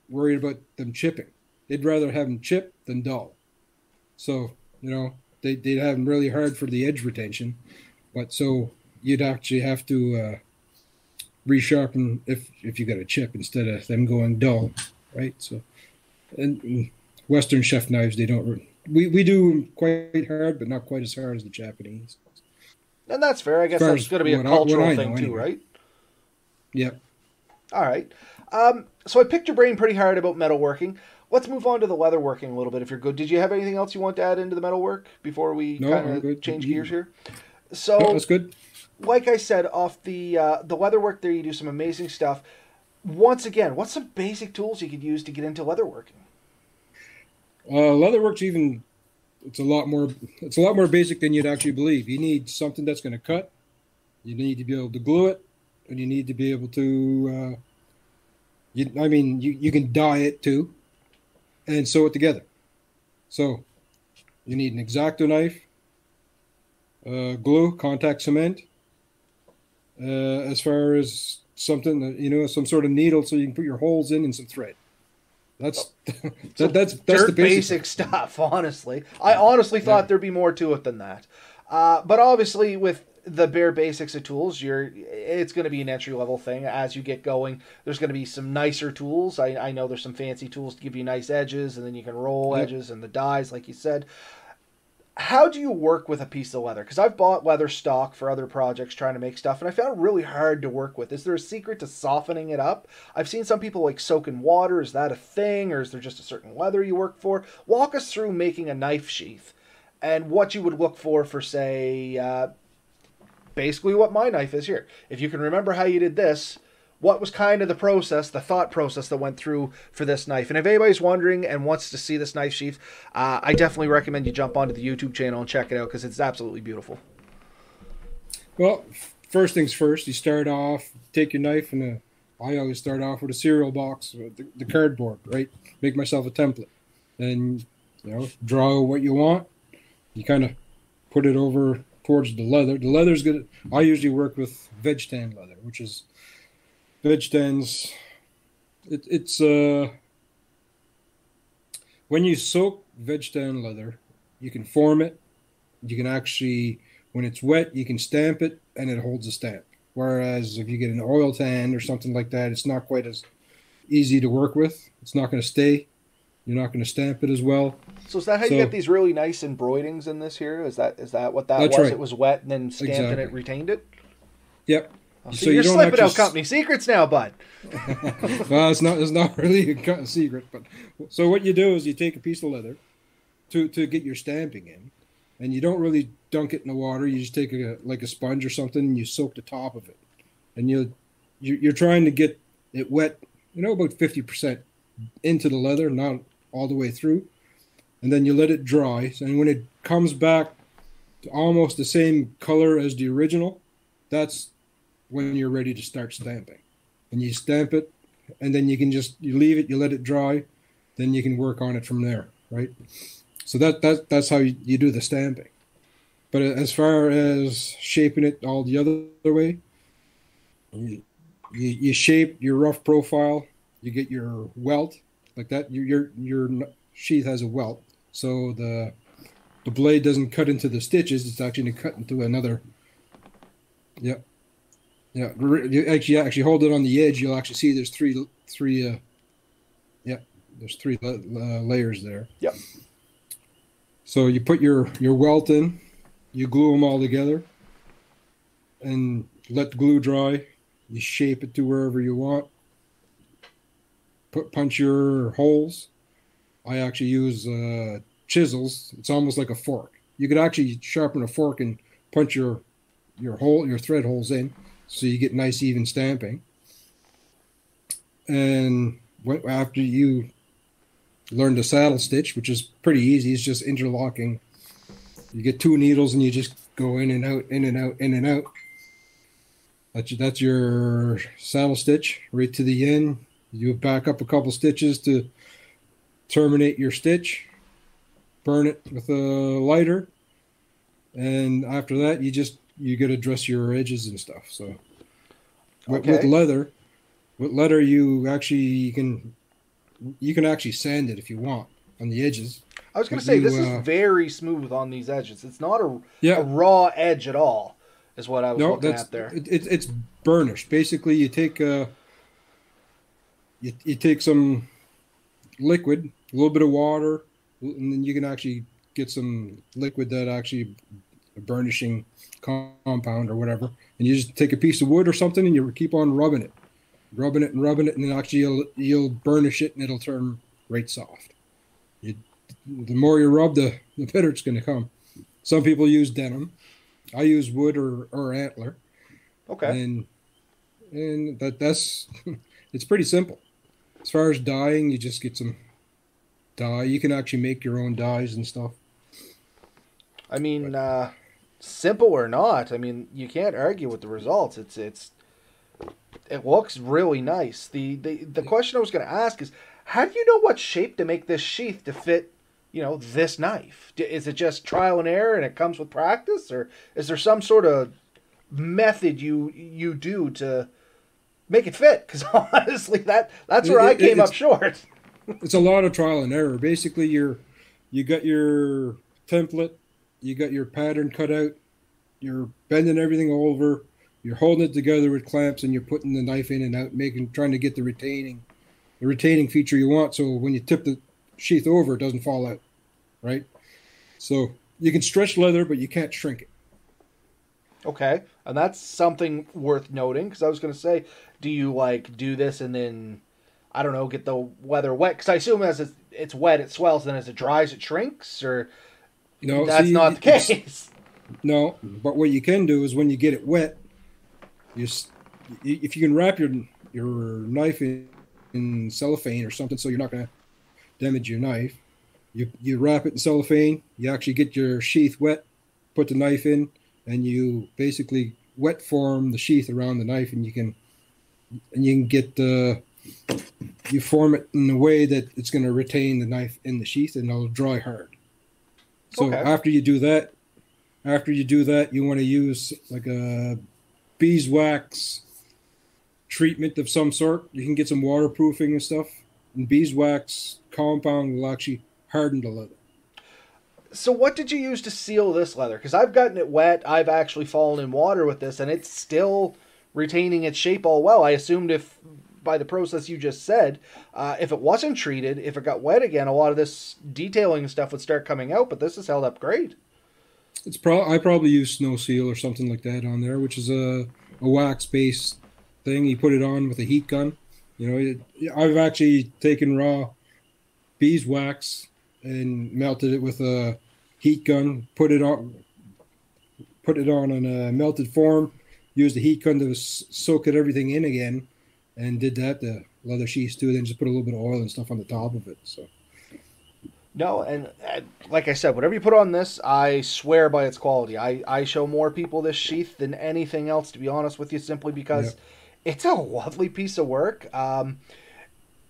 [SPEAKER 2] worried about them chipping. They'd rather have them chip than dull. So you know they they'd have them really hard for the edge retention, but so you'd actually have to uh, resharpen if if you got a chip instead of them going dull, right? So and Western chef knives they don't. We we do quite hard, but not quite as hard as the Japanese.
[SPEAKER 1] And that's fair. I guess
[SPEAKER 2] far
[SPEAKER 1] that's going to be a
[SPEAKER 2] what I- what
[SPEAKER 1] cultural
[SPEAKER 2] I
[SPEAKER 1] thing too, right?
[SPEAKER 2] Yep.
[SPEAKER 1] All right. Um, so I picked your brain pretty hard about metalworking. Let's move on to the leatherworking a little bit, if you're good. Did you have anything else you want to add into the metalwork before we
[SPEAKER 2] No,
[SPEAKER 1] kind of change gears here? So,
[SPEAKER 2] Oh, that's good.
[SPEAKER 1] like I said, off the uh, the leatherwork there, you do some amazing stuff. Once again, what's some basic tools you could use to get into leatherworking?
[SPEAKER 2] Uh, leatherworks even it's a lot more it's a lot more basic than you'd actually believe. You need something that's going to cut. You need to be able to glue it, and you need to be able to. Uh, you, I mean, you, you can dye it too, and sew it together. So, you need an X-Acto knife, uh, glue, contact cement. Uh, as far as something you know, some sort of needle, so you can put your holes in, and some thread. That's <laughs> that, that's that's the
[SPEAKER 1] basic.
[SPEAKER 2] basic.
[SPEAKER 1] stuff, <laughs> honestly. I honestly thought
[SPEAKER 2] Yeah.
[SPEAKER 1] there'd be more to it than that. Uh, but obviously, with the bare basics of tools, you're it's going to be an entry level thing. As you get going, there's going to be some nicer tools. I, I know there's some fancy tools to give you nice edges, and then you can roll
[SPEAKER 2] Yep.
[SPEAKER 1] edges and the dies, like you said. How do you work with a piece of leather? Because I've bought leather stock for other projects trying to make stuff, and I found it really hard to work with. Is there a secret to softening it up? I've seen some people like soak in water. Is that a thing, or is there just a certain leather you work for? Walk us through making a knife sheath and what you would look for for, say, uh, basically what my knife is here. If you can remember how you did this, what was kind of the process, the thought process that went through for this knife. And if anybody's wondering and wants to see this knife sheath, uh, I definitely recommend you jump onto the YouTube channel and check it out because it's absolutely beautiful.
[SPEAKER 2] Well, first things first, you start off, take your knife and a, I always start off with a cereal box, the, the cardboard, right? Make myself a template. And, you know, draw what you want. You kind of put it over towards the leather. The leather's good. I usually work with veg tan leather, which is veg tans. It, it's, uh, when you soak veg tan leather, you can form it. You can actually when it's wet, you can stamp it and it holds a stamp. Whereas if you get an oil tan or something like that, it's not quite as easy to work with. It's not going to stay. You're not going to stamp it as well.
[SPEAKER 1] So is that how you
[SPEAKER 2] So-
[SPEAKER 1] get these really nice embroidings in this here? Is that is that what that was?
[SPEAKER 2] right.
[SPEAKER 1] It was wet and then stamped and it retained it.
[SPEAKER 2] Yep.
[SPEAKER 1] Oh,
[SPEAKER 2] So
[SPEAKER 1] so you're
[SPEAKER 2] you
[SPEAKER 1] slipping out
[SPEAKER 2] actually s-
[SPEAKER 1] company secrets now, bud. <laughs>
[SPEAKER 2] well, it's not. It's not <laughs> really a secret. But so what you do is you take a piece of leather to to get your stamping in, and you don't really dunk it in the water. You just take a like a sponge or something, and you soak the top of it, and you you- you're trying to get it wet. You know, about fifty percent into the leather, not all the way through, and then you let it dry. And when it comes back to almost the same color as the original, that's when you're ready to start stamping. And you stamp it and then you can just you leave it you let it dry then you can work on it from there right? So that, that that's how you, you do the stamping. But as far as shaping it all the other way you, you, you shape your rough profile you get your welt like that your your your sheath has a welt. So the the blade doesn't cut into the stitches it's actually going to cut into another yep yeah, you actually actually hold it on the edge. You'll actually see there's three three uh, yeah There's three la- uh, layers there.
[SPEAKER 1] Yep.
[SPEAKER 2] So you put your your welt in, you glue them all together, and let the glue dry. You shape it to wherever you want. Put punch your holes. I actually use uh, chisels. It's almost like a fork. You could actually sharpen a fork and punch your your hole your thread holes in, so you get nice even stamping. And after you learn the saddle stitch, which is pretty easy, it's just interlocking. You get two needles and you just go in and out, in and out, in and out. That's your, that's your saddle stitch right to the end. You back up a couple stitches to terminate your stitch. Burn it with a lighter, and after that, you just you got to dress your edges and stuff. So with, with leather, with leather, you actually you can you can actually sand it if you want on the edges.
[SPEAKER 1] I was going to say
[SPEAKER 2] you,
[SPEAKER 1] this
[SPEAKER 2] uh,
[SPEAKER 1] is very smooth on these edges. It's not a,
[SPEAKER 2] Yeah.
[SPEAKER 1] a raw edge at all. Is what I was
[SPEAKER 2] No,
[SPEAKER 1] looking
[SPEAKER 2] that's
[SPEAKER 1] at there.
[SPEAKER 2] it, it, it's burnished. Basically, you take a you, you take some liquid, a little bit of water, and then you can actually get some liquid that actually a burnishing compound or whatever, and you just take a piece of wood or something, and you keep on rubbing it, rubbing it and rubbing it, and then actually you'll you'll burnish it, and it'll turn right soft. You, the more you rub, the the better it's going to come. Some people use denim. I use wood or, or antler,
[SPEAKER 1] Okay.
[SPEAKER 2] and and that that's <laughs> it's pretty simple. As far as dyeing, you just get some dye. You can actually make your own dyes and stuff.
[SPEAKER 1] I mean, uh, simple or not, I mean, you can't argue with the results. It's it's it looks really nice. The the the question I was going to ask is, how do you know what shape to make this sheath to fit? You know, this knife. D- Is it just trial and error, and it comes with practice, or is there some sort of method you you do to make it fit? Because <laughs> honestly, that that's where
[SPEAKER 2] It-
[SPEAKER 1] I
[SPEAKER 2] it-
[SPEAKER 1] came up short. <laughs>
[SPEAKER 2] It's a lot of trial and error. Basically, you're you got your template, you got your pattern cut out, you're bending everything over, you're holding it together with clamps, and you're putting the knife in and out, making trying to get the retaining the retaining feature you want. So when you tip the sheath over, it doesn't fall out, right? So you can stretch leather, but you can't shrink it.
[SPEAKER 1] Okay, and that's something worth noting because I was going to say, do you like do this and then, I don't know, get the leather wet? Because I assume as it's, it's wet, it swells. Then as it dries, it shrinks, or
[SPEAKER 2] No,
[SPEAKER 1] that's
[SPEAKER 2] see,
[SPEAKER 1] not the case.
[SPEAKER 2] No, but what you can do is when you get it wet, you if you can wrap your your knife in, in cellophane or something, so you're not going to damage your knife. You you wrap it in cellophane. You actually get your sheath wet, put the knife in, and you basically wet form the sheath around the knife, and you can and you can get the you form it in a way that it's going to retain the knife in the sheath, and it'll dry hard. So
[SPEAKER 1] Okay.
[SPEAKER 2] after you do that, after you do that, you want to use like a beeswax treatment of some sort. You can get some waterproofing and stuff. And beeswax compound will actually harden the leather.
[SPEAKER 1] So what did you use to seal this leather? Because I've gotten it wet. I've actually fallen in water with this, and it's still retaining its shape all well. I assumed if by the process you just said, uh, if it wasn't treated, if it got wet again, a lot of this detailing stuff would start coming out. But this has held up great.
[SPEAKER 2] It's pro- I probably use Sno-Seal or something like that on there, which is a, a wax based thing. You put it on with a heat gun. You know, it, I've actually taken raw beeswax and melted it with a heat gun. Put it on, put it on in a melted form. Used the heat gun to soak it everything in again, and did that the leather sheaths too. Then just put a little bit of oil and stuff on the top of it. So
[SPEAKER 1] No, and uh, like I said, whatever you put on this, I swear by its quality. I, I show more people this sheath than anything else, to be honest with you, simply because it's a lovely piece of work. Um,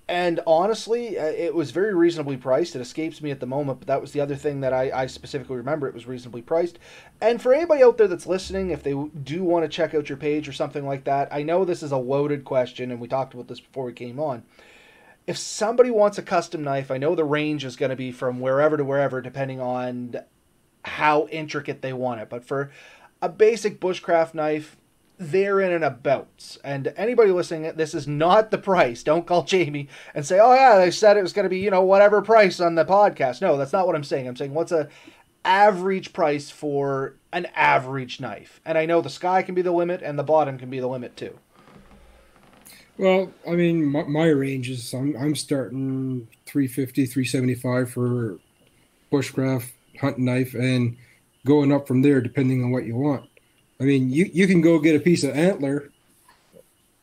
[SPEAKER 1] and honestly, uh, it was very reasonably priced. It escapes me at the moment, but that was the other thing that I, I specifically remember. It was reasonably priced. And for anybody out there that's listening, if they do want to check out your page or something like that, I know this is a loaded question, and we talked about this before we came on if somebody wants a custom knife, I know the range is going to be from wherever to wherever, depending on how intricate they want it. But for a basic bushcraft knife, there in and about. And anybody listening, this is not the price. Don't call Jamie and say, "Oh yeah, they said it was going to be you know whatever price on the podcast." No, that's not what I'm saying. I'm saying what's a average price for an average knife. And I know the sky can be the limit, and the bottom can be the limit too.
[SPEAKER 2] Well, I mean, my, my range is I'm, I'm starting 350, 375 for bushcraft hunting knife, and going up from there depending on what you want. I mean, you, you can go get a piece of antler,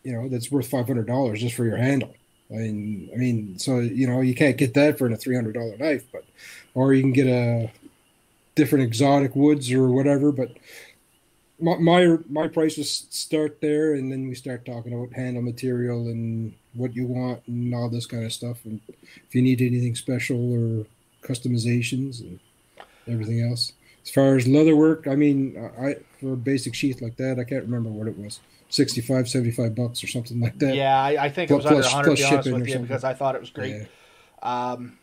[SPEAKER 2] you know, that's worth five hundred dollars just for your handle. I mean, I mean, so you know, you can't get that for a three hundred dollar knife, but or you can get a different exotic woods or whatever. But my my, my prices start there, and then we start talking about handle material and what you want and all this kind of stuff, and if you need anything special or customizations and everything else. As far as leather work, I mean, I for a basic sheath like that, I can't remember what it was. 65 75 bucks or something like that.
[SPEAKER 1] Yeah i, I think it was plus, under 100 to be honest with you because i thought it was great. Yeah. um,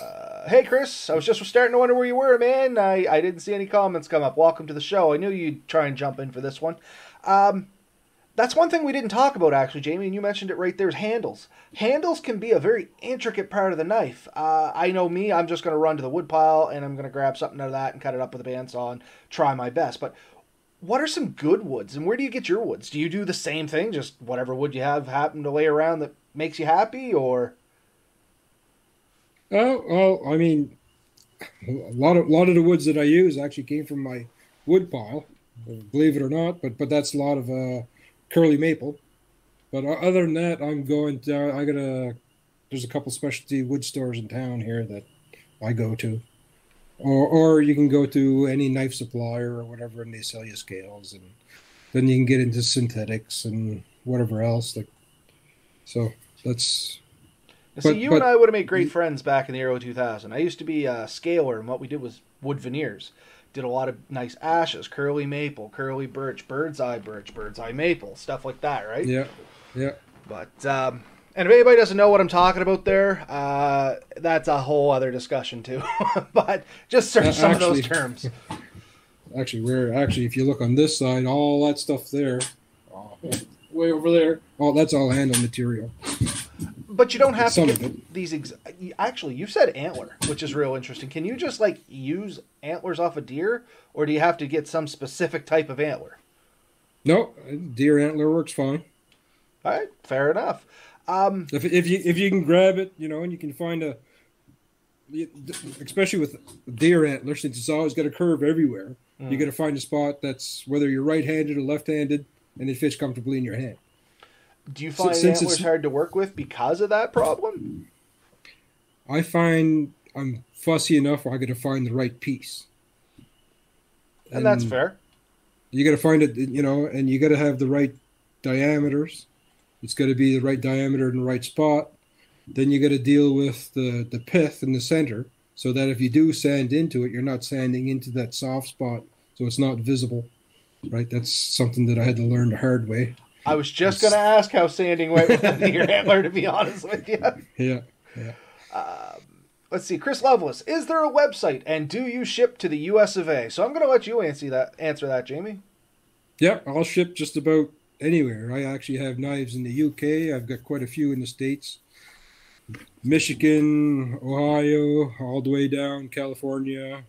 [SPEAKER 1] uh, hey chris i was just starting to wonder where you were man. I, I didn't see any comments come up. Welcome to the show. I knew you'd try and jump in for this one. Um, that's one thing we didn't talk about actually, Jamie, and you mentioned it right there's handles. Handles can be a very intricate part of the knife. Uh, I know me, I'm just going to run to the wood pile and I'm going to grab something out of that and cut it up with a bandsaw and try my best. But what are some good woods and where do you get your woods? Do you do the same thing, just whatever wood you have happen to lay around that makes you happy, or?
[SPEAKER 2] Oh well, I mean, a lot of a lot of the woods that I use actually came from my wood pile, believe it or not. But but that's a lot of uh, curly maple. But other than that, I'm going to. I got a. There's a couple specialty wood stores in town here that I go to, or or you can go to any knife supplier or whatever, and they sell you scales, and then you can get into synthetics and whatever else. Like, so that's.
[SPEAKER 1] See, but, you but, and I would have made great friends back in the early 2000. I used to be a scaler, and what we did was wood veneers did a lot of nice ashes, curly maple, curly birch, bird's eye birch, bird's eye maple, stuff like that, right?
[SPEAKER 2] Yeah, yeah.
[SPEAKER 1] But um, and if anybody doesn't know what I'm talking about there, uh, that's a whole other discussion too. <laughs> but just search uh, some actually, of those terms. <laughs>
[SPEAKER 2] Actually, we're actually, if you look on this side, all that stuff there, oh, way over there, oh, that's all handle material.
[SPEAKER 1] But you don't have Some to get these. Ex- Actually, you said antler, which is real interesting. Can you just like use antlers off a deer, or do you have to get some specific type of antler?
[SPEAKER 2] No, deer antler works fine.
[SPEAKER 1] All right, fair enough. Um,
[SPEAKER 2] if, if you if you can grab it, you know, and you can find a, especially with deer antler, since it's always got a curve everywhere, mm. you got to find a spot that's whether you're right-handed or left-handed, and it fits comfortably in your hand.
[SPEAKER 1] Do you find Since antlers hard to work with because of that problem?
[SPEAKER 2] I find I'm fussy enough where I got to find the right piece.
[SPEAKER 1] And, and that's fair.
[SPEAKER 2] You got to find it, you know, and you got to have the right diameters. It's got to be the right diameter in the right spot. Then you got to deal with the the pith in the center, so that if you do sand into it, you're not sanding into that soft spot, so it's not visible. Right? That's something that I had to learn the hard way.
[SPEAKER 1] I was just going to ask how sanding went with <laughs> your antler, to be honest with you.
[SPEAKER 2] Yeah, yeah.
[SPEAKER 1] Um, let's see, Chris Loveless. Is there a website, and do you ship to the U.S. of A? So I'm going to let you answer that. Answer that, Jamie.
[SPEAKER 2] Yep, I'll ship just about anywhere. I actually have knives in the UK. I've got quite a few in the states. Michigan, Ohio, all the way down California,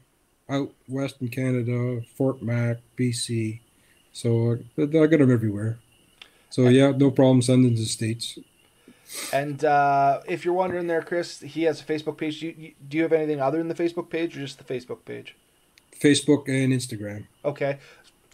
[SPEAKER 2] out west in Canada, Fort Mac, BC. So I got them everywhere. So yeah, no problem sending to the states.
[SPEAKER 1] And uh, if you're wondering there, Chris, he has a Facebook page. Do you, do you have anything other than the Facebook page, or just the Facebook page?
[SPEAKER 2] Facebook and Instagram.
[SPEAKER 1] Okay.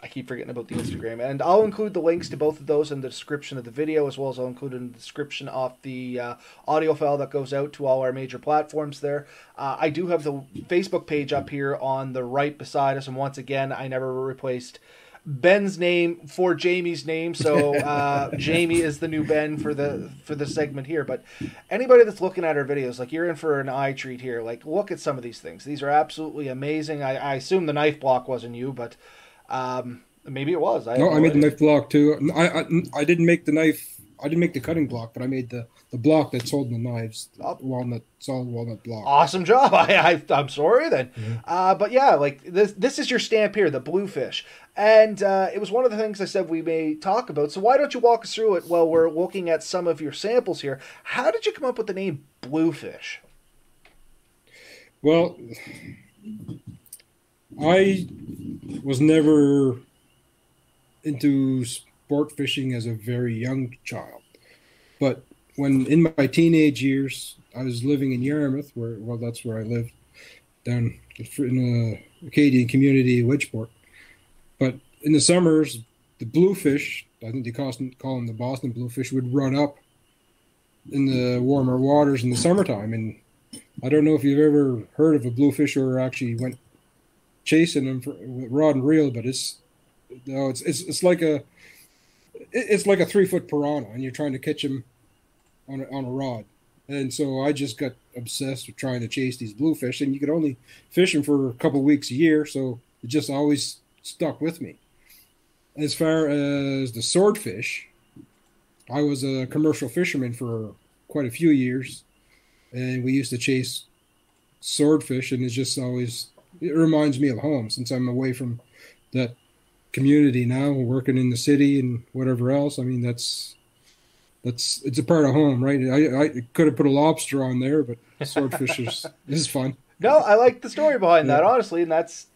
[SPEAKER 1] I keep forgetting about the Instagram. And I'll include the links to both of those in the description of the video, as well as I'll include in the description of the uh, audio file that goes out to all our major platforms there. Uh, I do have the Facebook page up here on the right beside us. And once again, I never replaced Ben's name for Jamie's name, so <laughs> uh, Jamie is the new Ben for the for the segment here. But anybody that's looking at our videos, like you're in for an eye treat here. Like look at some of these things; these are absolutely amazing. I, I assume the knife block wasn't you, but um, maybe it was.
[SPEAKER 2] I no, I made the knife block too. I, I I didn't make the knife I didn't make the cutting block, but I made the, the block that's holding the knives, the walnut solid walnut block.
[SPEAKER 1] Awesome job. <laughs> I, I am sorry then, mm-hmm. uh, but yeah, like this this is your stamp here, the bluefish. And uh, it was one of the things I said we may talk about. So why don't you walk us through it while we're looking at some of your samples here? How did you come up with the name Bluefish?
[SPEAKER 2] Well, I was never into sport fishing as a very young child, but when in my teenage years, I was living in Yarmouth, where well, that's where I lived, down in a Acadian community, Wedgeport. But in the summers, the bluefish, I think they call them the Boston bluefish, would run up in the warmer waters in the summertime. And I don't know if you've ever heard of a bluefish or actually went chasing them for, with rod and reel, but it's know, it's it's it's like a it's like a three foot piranha, and you're trying to catch them on a, on a rod. And so I just got obsessed with trying to chase these bluefish, and you could only fish them for a couple weeks a year, so it just always stuck with me. As far as the swordfish, I was a commercial fisherman for quite a few years, and we used to chase swordfish, and it just always it reminds me of home since I'm away from that community now, working in the city and whatever else. I mean, that's that's it's a part of home, right? I, I could have put a lobster on there, but swordfish is <laughs> is fun.
[SPEAKER 1] No, I like the story behind yeah. that honestly, and that's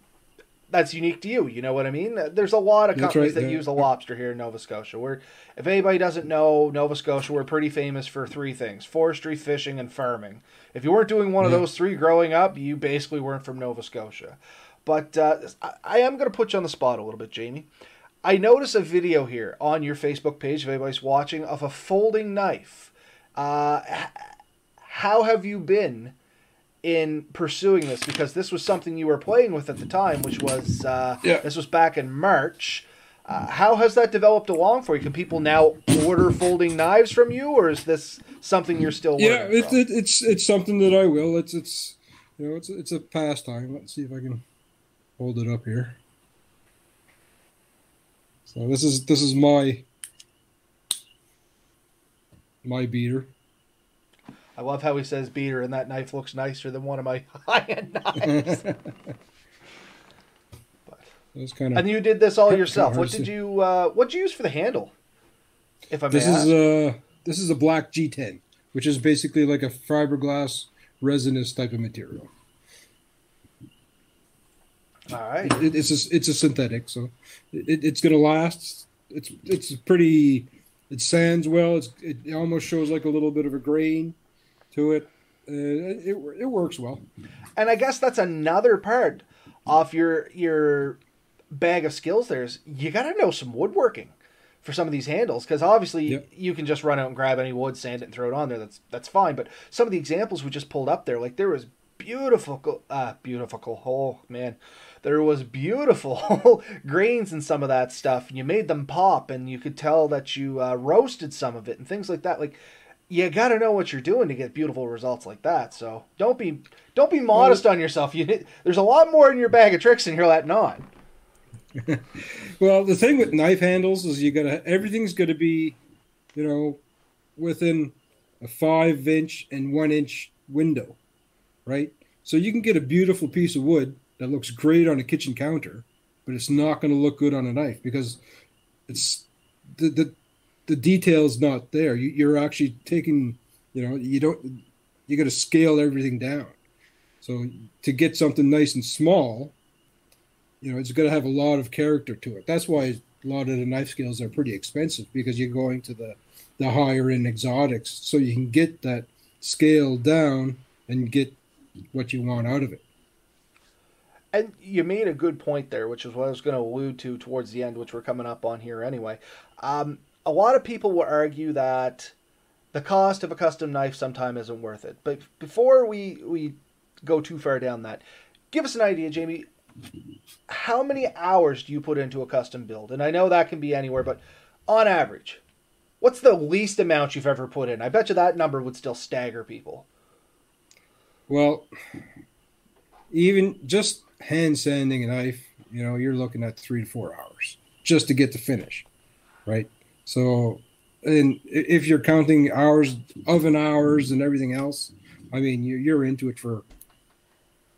[SPEAKER 1] that's unique to you. You know what I mean? There's a lot of companies right, that yeah. use a lobster here in Nova Scotia. Where, if anybody doesn't know Nova Scotia, we're pretty famous for three things: forestry, fishing, and farming. If you weren't doing one yeah. of those three growing up, you basically weren't from Nova Scotia. But uh, I am going to put you on the spot a little bit, Jamie. I notice a video here on your Facebook page, if anybody's watching, of a folding knife. Uh, how have you been in pursuing this? Because this was something you were playing with at the time, which was uh, yeah. this was back in March. Uh, how has that developed along for you? Can people now order folding knives from you, or is this something you're still?
[SPEAKER 2] Yeah, it, it, it's it's something that I will. It's it's you know it's it's a pastime. Let's see if I can hold it up here. So this is this is my my beater.
[SPEAKER 1] I love how he says beater, and that knife looks nicer than one of my <laughs> high-end knives.
[SPEAKER 2] but, kind of
[SPEAKER 1] and you did this all yourself. What did you uh, what did you use for the handle?
[SPEAKER 2] If I may this ask? is a this is a black G10, which is basically like a fiberglass resinous type of material.
[SPEAKER 1] All right.
[SPEAKER 2] It, it's a it's a synthetic, so it, it's gonna last. It's it's pretty. It sands well. It's it almost shows like a little bit of a grain to it. Uh, it it works well.
[SPEAKER 1] And I guess that's another part of your your bag of skills. There's you got to know some woodworking for some of these handles because obviously yep. you can just run out and grab any wood, sand it, and throw it on there. That's that's fine. But some of the examples we just pulled up there, like there was beautiful, uh, beautiful. Oh man, there was beautiful <laughs> grains in some of that stuff, and you made them pop, and you could tell that you uh, roasted some of it and things like that. Like you got to know what you're doing to get beautiful results like that. So don't be don't be modest on yourself. You there's a lot more in your bag of tricks than you're letting on. <laughs>
[SPEAKER 2] well, the thing with knife handles is you gotta everything's gonna be, you know, within a five inch and one inch window, right? So you can get a beautiful piece of wood that looks great on a kitchen counter, but it's not going to look good on a knife because it's the the the detail's not there. You, you're actually taking, you know, you don't you got to scale everything down. So to get something nice and small, you know, it's going to have a lot of character to it. That's why a lot of the knife scales are pretty expensive because you're going to the the higher end exotics, so you can get that scale down and get what you want out of it
[SPEAKER 1] and you made a good point there, which is what I was going to allude to towards the end, which we're coming up on here anyway. Um, a lot of people will argue that the cost of a custom knife sometimes isn't worth it. But before we we go too far down that, give us an idea, Jamie. How many hours do you put into a custom build? And I know that can be anywhere, but on average, what's the least amount you've ever put in? I bet you that number would still stagger people.
[SPEAKER 2] Well, even just hand sanding a knife, you know, you're looking at three to four hours just to get the finish, right? So, and if you're counting hours, oven hours, and everything else, I mean, you're into it for.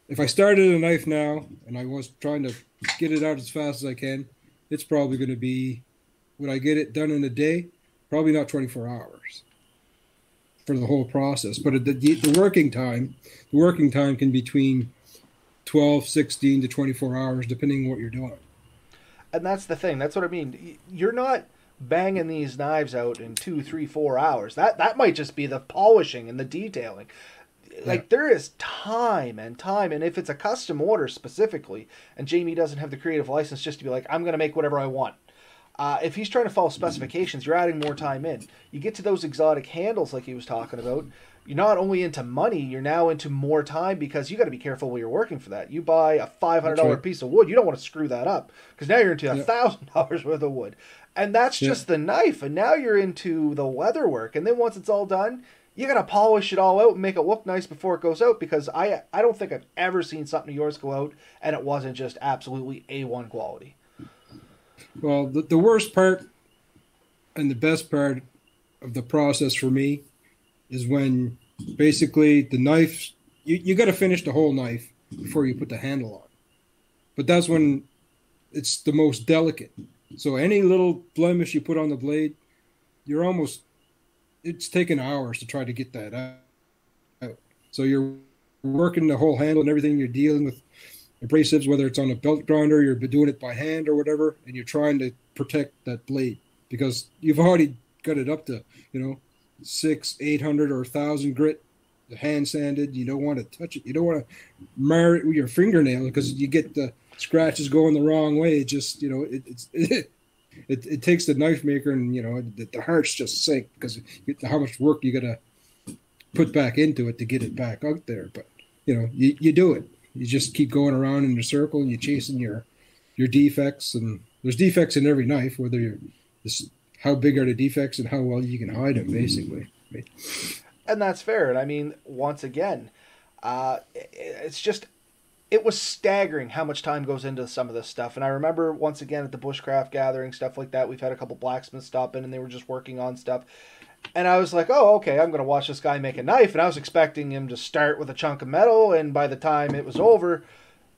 [SPEAKER 2] If I started a knife now and I was trying to get it out as fast as I can, it's probably going to be would I get it done in a day? Probably not 24 hours for the whole process. But the, the working time, the working time can be between 12, 16 to 24 hours, depending on what you're doing.
[SPEAKER 1] And that's the thing. That's what I mean. You're not banging these knives out in two, three, four hours. That that might just be the polishing and the detailing. Like yeah. there is time and time, and if it's a custom order specifically, and Jamie doesn't have the creative license just to be like, I'm going to make whatever I want. Uh, if he's trying to follow specifications, you're adding more time in. You get to those exotic handles like he was talking about. You're not only into money, you're now into more time because you got to be careful while you're working for that. You buy a five hundred dollar right. piece of wood, you don't want to screw that up because now you're into a thousand <laughs> dollars worth of wood, and that's yeah. just the knife. And now you're into the leather work, and then once it's all done, you got to polish it all out and make it look nice before it goes out because I I don't think I've ever seen something of yours go out and it wasn't just absolutely a one quality.
[SPEAKER 2] Well, the, the worst part and the best part of the process for me is when basically the knife, you, you got to finish the whole knife before you put the handle on. But that's when it's the most delicate. So any little blemish you put on the blade, you're almost, it's taken hours to try to get that out. So you're working the whole handle and everything. You're dealing with abrasives, whether it's on a belt grinder, you're doing it by hand or whatever, and you're trying to protect that blade because you've already got it up to, you know, six, eight hundred or a thousand grit, hand sanded. You don't want to touch it. You don't want to mar it with your fingernail because you get the scratches going the wrong way. It just, you know, it, it's <laughs> it, it, it takes the knife maker and you know the, the hearts just sink because how much work you got to put back into it to get it back out there. But you know, you, you do it you just keep going around in a circle and you're chasing your your defects and there's defects in every knife whether you're this, how big are the defects and how well you can hide them basically
[SPEAKER 1] and that's fair and i mean once again uh, it's just it was staggering how much time goes into some of this stuff. And I remember once again at the bushcraft gathering, stuff like that, we've had a couple blacksmiths stop in and they were just working on stuff. And I was like, oh, okay, I'm going to watch this guy make a knife. And I was expecting him to start with a chunk of metal, and by the time it was over,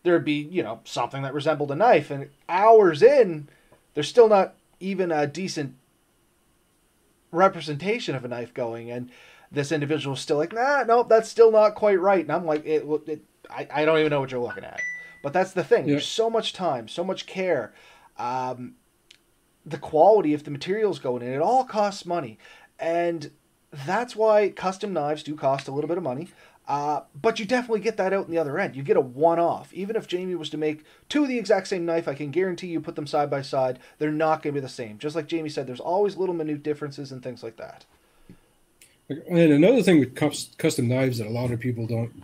[SPEAKER 1] there'd be, you know, something that resembled a knife. And hours in, there's still not even a decent representation of a knife going. And this individual was still like, nah, nope, that's still not quite right. And I'm like, it, it I, I don't even know what you're looking at. But that's the thing. There's so much time, so much care. Um, the quality of the materials going in, it all costs money. And that's why custom knives do cost a little bit of money. Uh, but you definitely get that out in the other end. You get a one off. Even if Jamie was to make two of the exact same knife, I can guarantee you put them side by side, they're not going to be the same. Just like Jamie said, there's always little minute differences and things like that.
[SPEAKER 2] And another thing with custom knives that a lot of people don't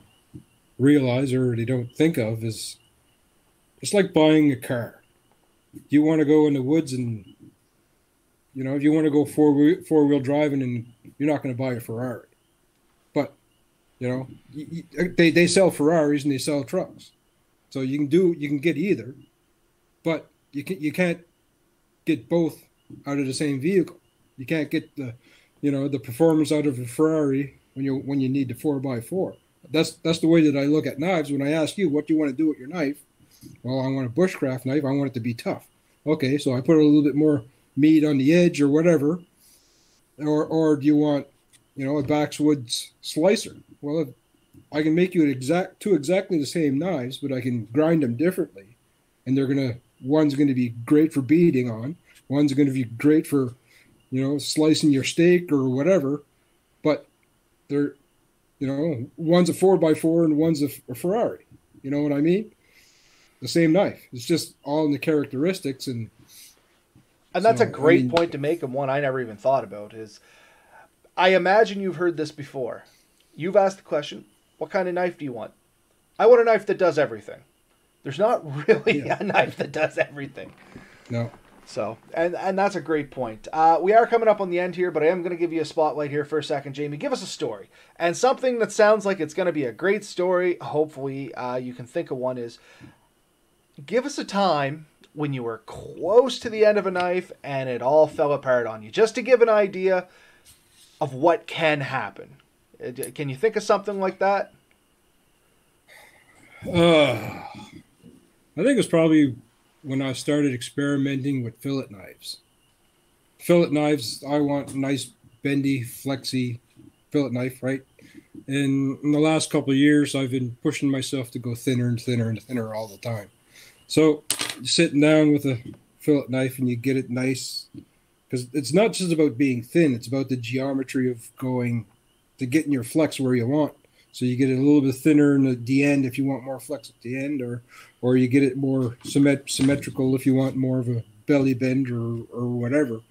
[SPEAKER 2] realize or they don't think of is it's like buying a car. You want to go in the woods and you know, if you want to go four wheel, four wheel driving, and you're not going to buy a Ferrari, but you know, they they sell Ferraris and they sell trucks, so you can do you can get either, but you can you can't get both out of the same vehicle. You can't get the you know the performance out of a Ferrari when you when you need the four by four. That's that's the way that I look at knives. When I ask you what do you want to do with your knife, well, I want a bushcraft knife. I want it to be tough. Okay, so I put a little bit more meat on the edge or whatever, or or do you want, you know, a Backwoods slicer? Well, I can make you an exact two exactly the same knives, but I can grind them differently, and they're gonna one's going to be great for beating on, one's going to be great for, you know, slicing your steak or whatever, but they're, you know, one's a four by four and one's a, a Ferrari. You know what I mean? The same knife. It's just all in the characteristics and
[SPEAKER 1] and that's so, a great I mean, point to make, and one I never even thought about. Is I imagine you've heard this before. You've asked the question, "What kind of knife do you want?" I want a knife that does everything. There's not <laughs> really yeah. a knife that does everything.
[SPEAKER 2] No.
[SPEAKER 1] So, and and that's a great point. Uh, we are coming up on the end here, but I am going to give you a spotlight here for a second, Jamie. Give us a story and something that sounds like it's going to be a great story. Hopefully, uh, you can think of one. Is give us a time when you were close to the end of a knife and it all fell apart on you. Just to give an idea of what can happen. Uh, can you think of something like that?
[SPEAKER 2] Uh, I think it's probably when I started experimenting with fillet knives. Fillet knives, I want a nice, bendy, flexy fillet knife, right? And in the last couple years, I've been pushing myself to go thinner and thinner and thinner all the time. So, sitting down with a fillet knife and you get it nice, because it's not just about being thin; it's about the geometry of going to getting your flex where you want. So you get it a little bit thinner in the end if you want more flex at the end, or or you get it more symmet- symmetrical if you want more of a belly bend or or whatever.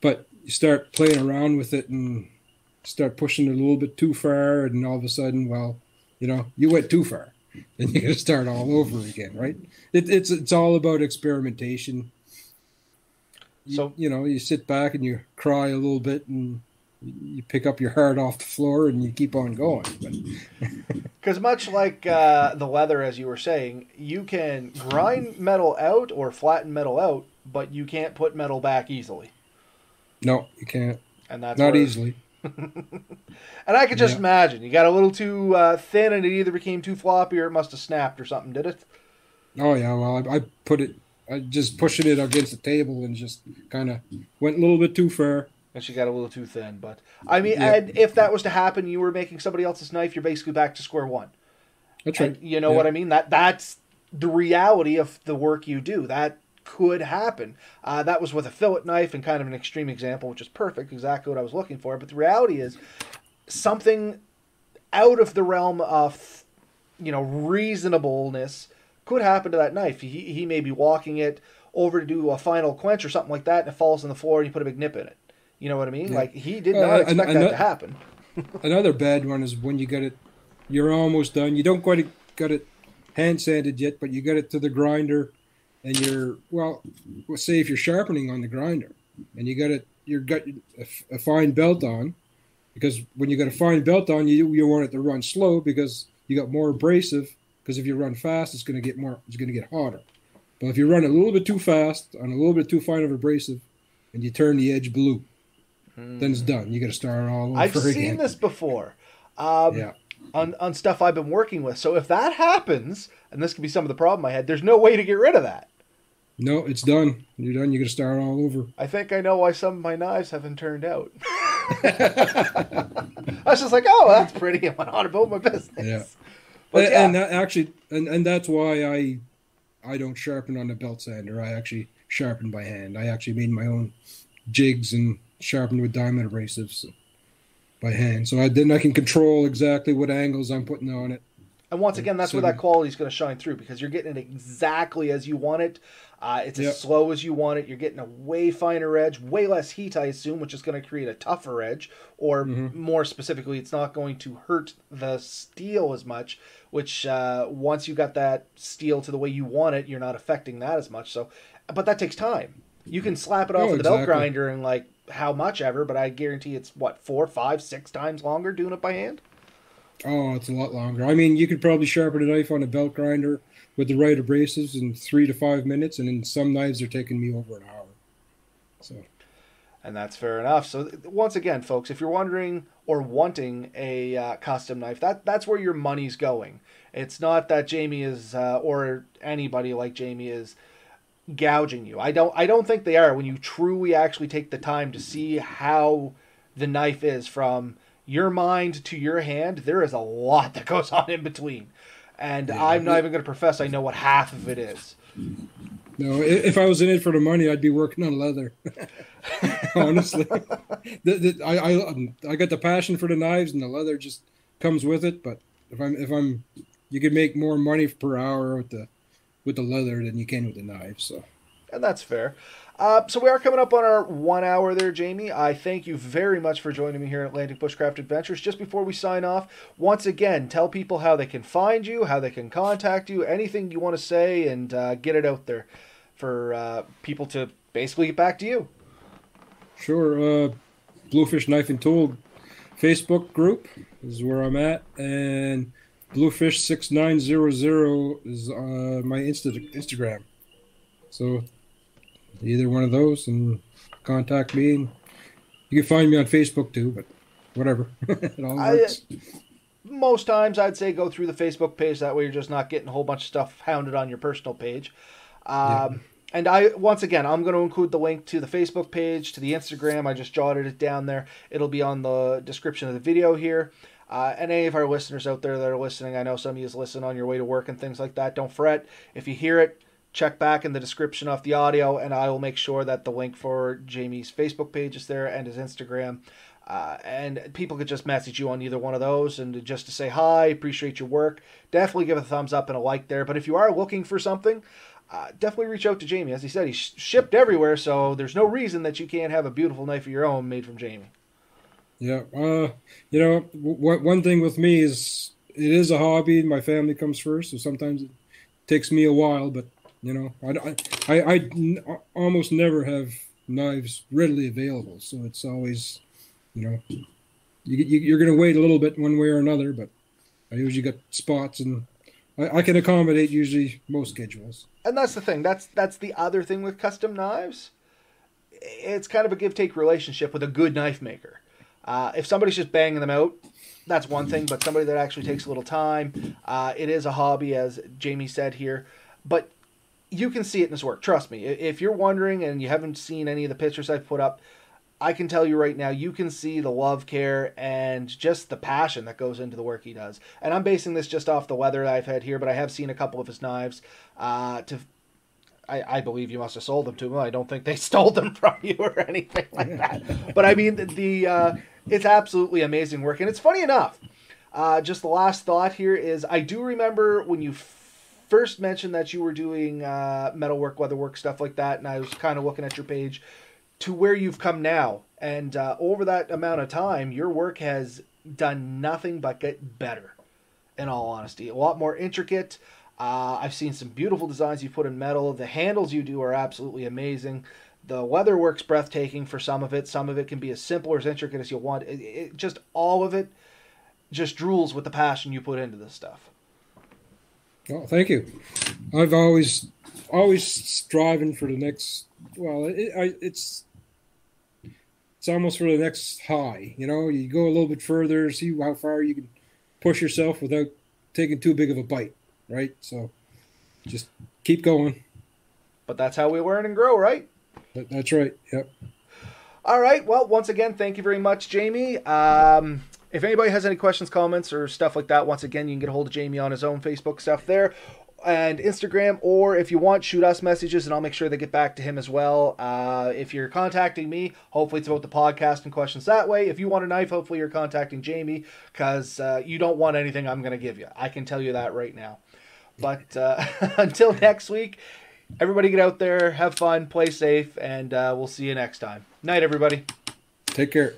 [SPEAKER 2] But you start playing around with it and start pushing it a little bit too far, and all of a sudden, well, you know, you went too far. <laughs> and you got to start all over again, right? It, it's it's all about experimentation. You, so you know, you sit back and you cry a little bit, and you pick up your heart off the floor, and you keep on going.
[SPEAKER 1] Because <laughs> much like uh, the leather, as you were saying, you can grind metal out or flatten metal out, but you can't put metal back easily.
[SPEAKER 2] No, you can't.
[SPEAKER 1] And that's
[SPEAKER 2] not where... easily. <laughs>
[SPEAKER 1] and I could just yeah. imagine you got a little too uh, thin, and it either became too floppy or it must have snapped or something. Did it?
[SPEAKER 2] Oh yeah. Well, I, I put it. I just pushing it against the table and just kind of went a little bit too far.
[SPEAKER 1] And she got a little too thin, but I mean, yeah. and if that was to happen, you were making somebody else's knife. You're basically back to square one.
[SPEAKER 2] That's right.
[SPEAKER 1] You know yeah. what I mean? That that's the reality of the work you do. That could happen. Uh, that was with a fillet knife and kind of an extreme example, which is perfect, exactly what I was looking for. But the reality is something out of the realm of, you know, reasonableness could happen to that knife. He, he may be walking it over to do a final quench or something like that, and it falls on the floor, and you put a big nip in it. You know what I mean? Yeah. Like he did not uh, expect that to happen. <laughs>
[SPEAKER 2] another bad one is when you get it, you're almost done. You don't quite got it hand sanded yet, but you get it to the grinder and you're well, Let's say if you're sharpening on the grinder and you got it, you got a, a fine belt on, because when you got a fine belt on, you you want it to run slow because you got more abrasive. Because if you run fast, it's going to get more, it's going to get hotter. But if you run a little bit too fast on a little bit too fine of abrasive, and you turn the edge blue, mm. then it's done. You got to start all over
[SPEAKER 1] I've
[SPEAKER 2] again.
[SPEAKER 1] seen this before. Um, yeah. On, on stuff I've been working with. So if that happens, and this could be some of the problem I had, there's no way to get rid of that.
[SPEAKER 2] No, it's done. You're done. You got to start all over.
[SPEAKER 1] I think I know why some of my knives haven't turned out. <laughs> I was just like, oh, that's pretty. I went on about my business.
[SPEAKER 2] Yeah. But and, yeah. and that actually, and, and that's why I, I don't sharpen on the belt sander. I actually sharpen by hand. I actually made my own jigs and sharpened with diamond abrasives by hand. So I then I can control exactly what angles I'm putting on it.
[SPEAKER 1] And once again, that's so, where that quality is going to shine through because you're getting it exactly as you want it. Uh, it's yep. as slow as you want it. You're getting a way finer edge, way less heat, I assume, which is going to create a tougher edge. Or mm-hmm. more specifically, it's not going to hurt the steel as much. Which uh, once you've got that steel to the way you want it, you're not affecting that as much. So, but that takes time. You can slap it off oh, with a exactly. belt grinder and like how much ever, but I guarantee it's what four, five, six times longer doing it by hand.
[SPEAKER 2] Oh, it's a lot longer. I mean, you could probably sharpen a knife on a belt grinder with the right abrasives in three to five minutes, and in some knives are taking me over an hour. So,
[SPEAKER 1] and that's fair enough. So, once again, folks, if you're wondering or wanting a uh, custom knife, that that's where your money's going. It's not that Jamie is uh, or anybody like Jamie is gouging you. I don't I don't think they are when you truly actually take the time to see how the knife is from your mind to your hand, there is a lot that goes on in between. And yeah. I'm not even going to profess I know what half of it is.
[SPEAKER 2] No, if I was in it for the money, I'd be working on leather. <laughs> Honestly, the, the, I I um, I got the passion for the knives, and the leather just comes with it. But if I'm if I'm, you could make more money per hour with the with the leather than you can with the knife. So,
[SPEAKER 1] and that's fair. Uh, so we are coming up on our one hour there, Jamie. I thank you very much for joining me here at Atlantic Bushcraft Adventures. Just before we sign off, once again, tell people how they can find you, how they can contact you, anything you want to say, and uh, get it out there for uh, people to basically get back to you.
[SPEAKER 2] Sure. Uh, Bluefish Knife and Tool Facebook group is where I'm at, and Bluefish six nine zero zero is uh, my Insta- Instagram. So either one of those and contact me. And you can find me on Facebook too, but whatever. <laughs> it all works. I,
[SPEAKER 1] most times I'd say go through the Facebook page. That way you're just not getting a whole bunch of stuff hounded on your personal page. Um, And I once again, I'm going to include the link to the Facebook page, to the Instagram. I just jotted it down there. It'll be on the description of the video here. Uh, and any of our listeners out there that are listening, I know some of you listen on your way to work and things like that. Don't fret. If you hear it, check back in the description of the audio, and I will make sure that the link for Jamie's Facebook page is there and his Instagram. Uh, and people could just message you on either one of those and just to say hi, appreciate your work. Definitely give a thumbs up and a like there. But if you are looking for something, uh, definitely reach out to Jamie. As he said, he's shipped everywhere, so there's no reason that you can't have a beautiful knife of your own made from Jamie.
[SPEAKER 2] Yeah, uh, you know, w- one thing with me is it is a hobby. My family comes first, so sometimes it takes me a while. But you know, I, I, almost never have knives readily available, so it's always, you know, you, you, you're going to wait a little bit one way or another. But I usually got spots and I, I, can accommodate usually most schedules.
[SPEAKER 1] And that's the thing. That's that's the other thing with custom knives. It's kind of a give take relationship with a good knife maker. Uh, if somebody's just banging them out, that's one thing. But somebody that actually takes a little time, uh, it is a hobby, as Jamie said here. But you can see it in his work. Trust me. If you're wondering and you haven't seen any of the pictures I've put up, I can tell you right now, you can see the love, care, and just the passion that goes into the work he does. And I'm basing this just off the weather I've had here, but I have seen a couple of his knives. Uh, to, I, I believe you must have sold them to him. I don't think they <laughs> stole them from you or anything like that. but I mean, the, the uh, it's absolutely amazing work, and it's funny enough. Uh, just the last thought here is I do remember when you first mentioned that you were doing uh, metalwork, leatherwork, stuff like that, and I was kind of looking at your page to where you've come now. And uh, over that amount of time, your work has done nothing but get better, in all honesty. A lot more intricate. Uh, I've seen some beautiful designs you put in metal. The handles you do are absolutely amazing. The leather work's breathtaking for some of it. Some of it can be as simple or as intricate as you want. It, it, just all of it just drools with the passion you put into this stuff.
[SPEAKER 2] Well, thank you. I've always always striving for the next. Well, it, I, it's it's almost for the next high. You know, you go a little bit further, see how far you can push yourself without taking too big of a bite, right? So just keep going.
[SPEAKER 1] But that's how we learn and grow, right?
[SPEAKER 2] That, that's right. Yep.
[SPEAKER 1] All right. Well, once again, thank you very much, Jamie. Um, if anybody has any questions, comments, or stuff like that, once again, you can get a hold of Jamie on his own Facebook stuff there and Instagram, or if you want, shoot us messages and I'll make sure they get back to him as well. Uh, if you're contacting me, hopefully it's about the podcast and questions that way. If you want a knife, hopefully you're contacting Jamie because uh, you don't want anything I'm going to give you. I can tell you that right now. But uh, <laughs> until next week, everybody get out there, have fun, play safe, and uh, we'll see you next time. Night, everybody.
[SPEAKER 2] Take care.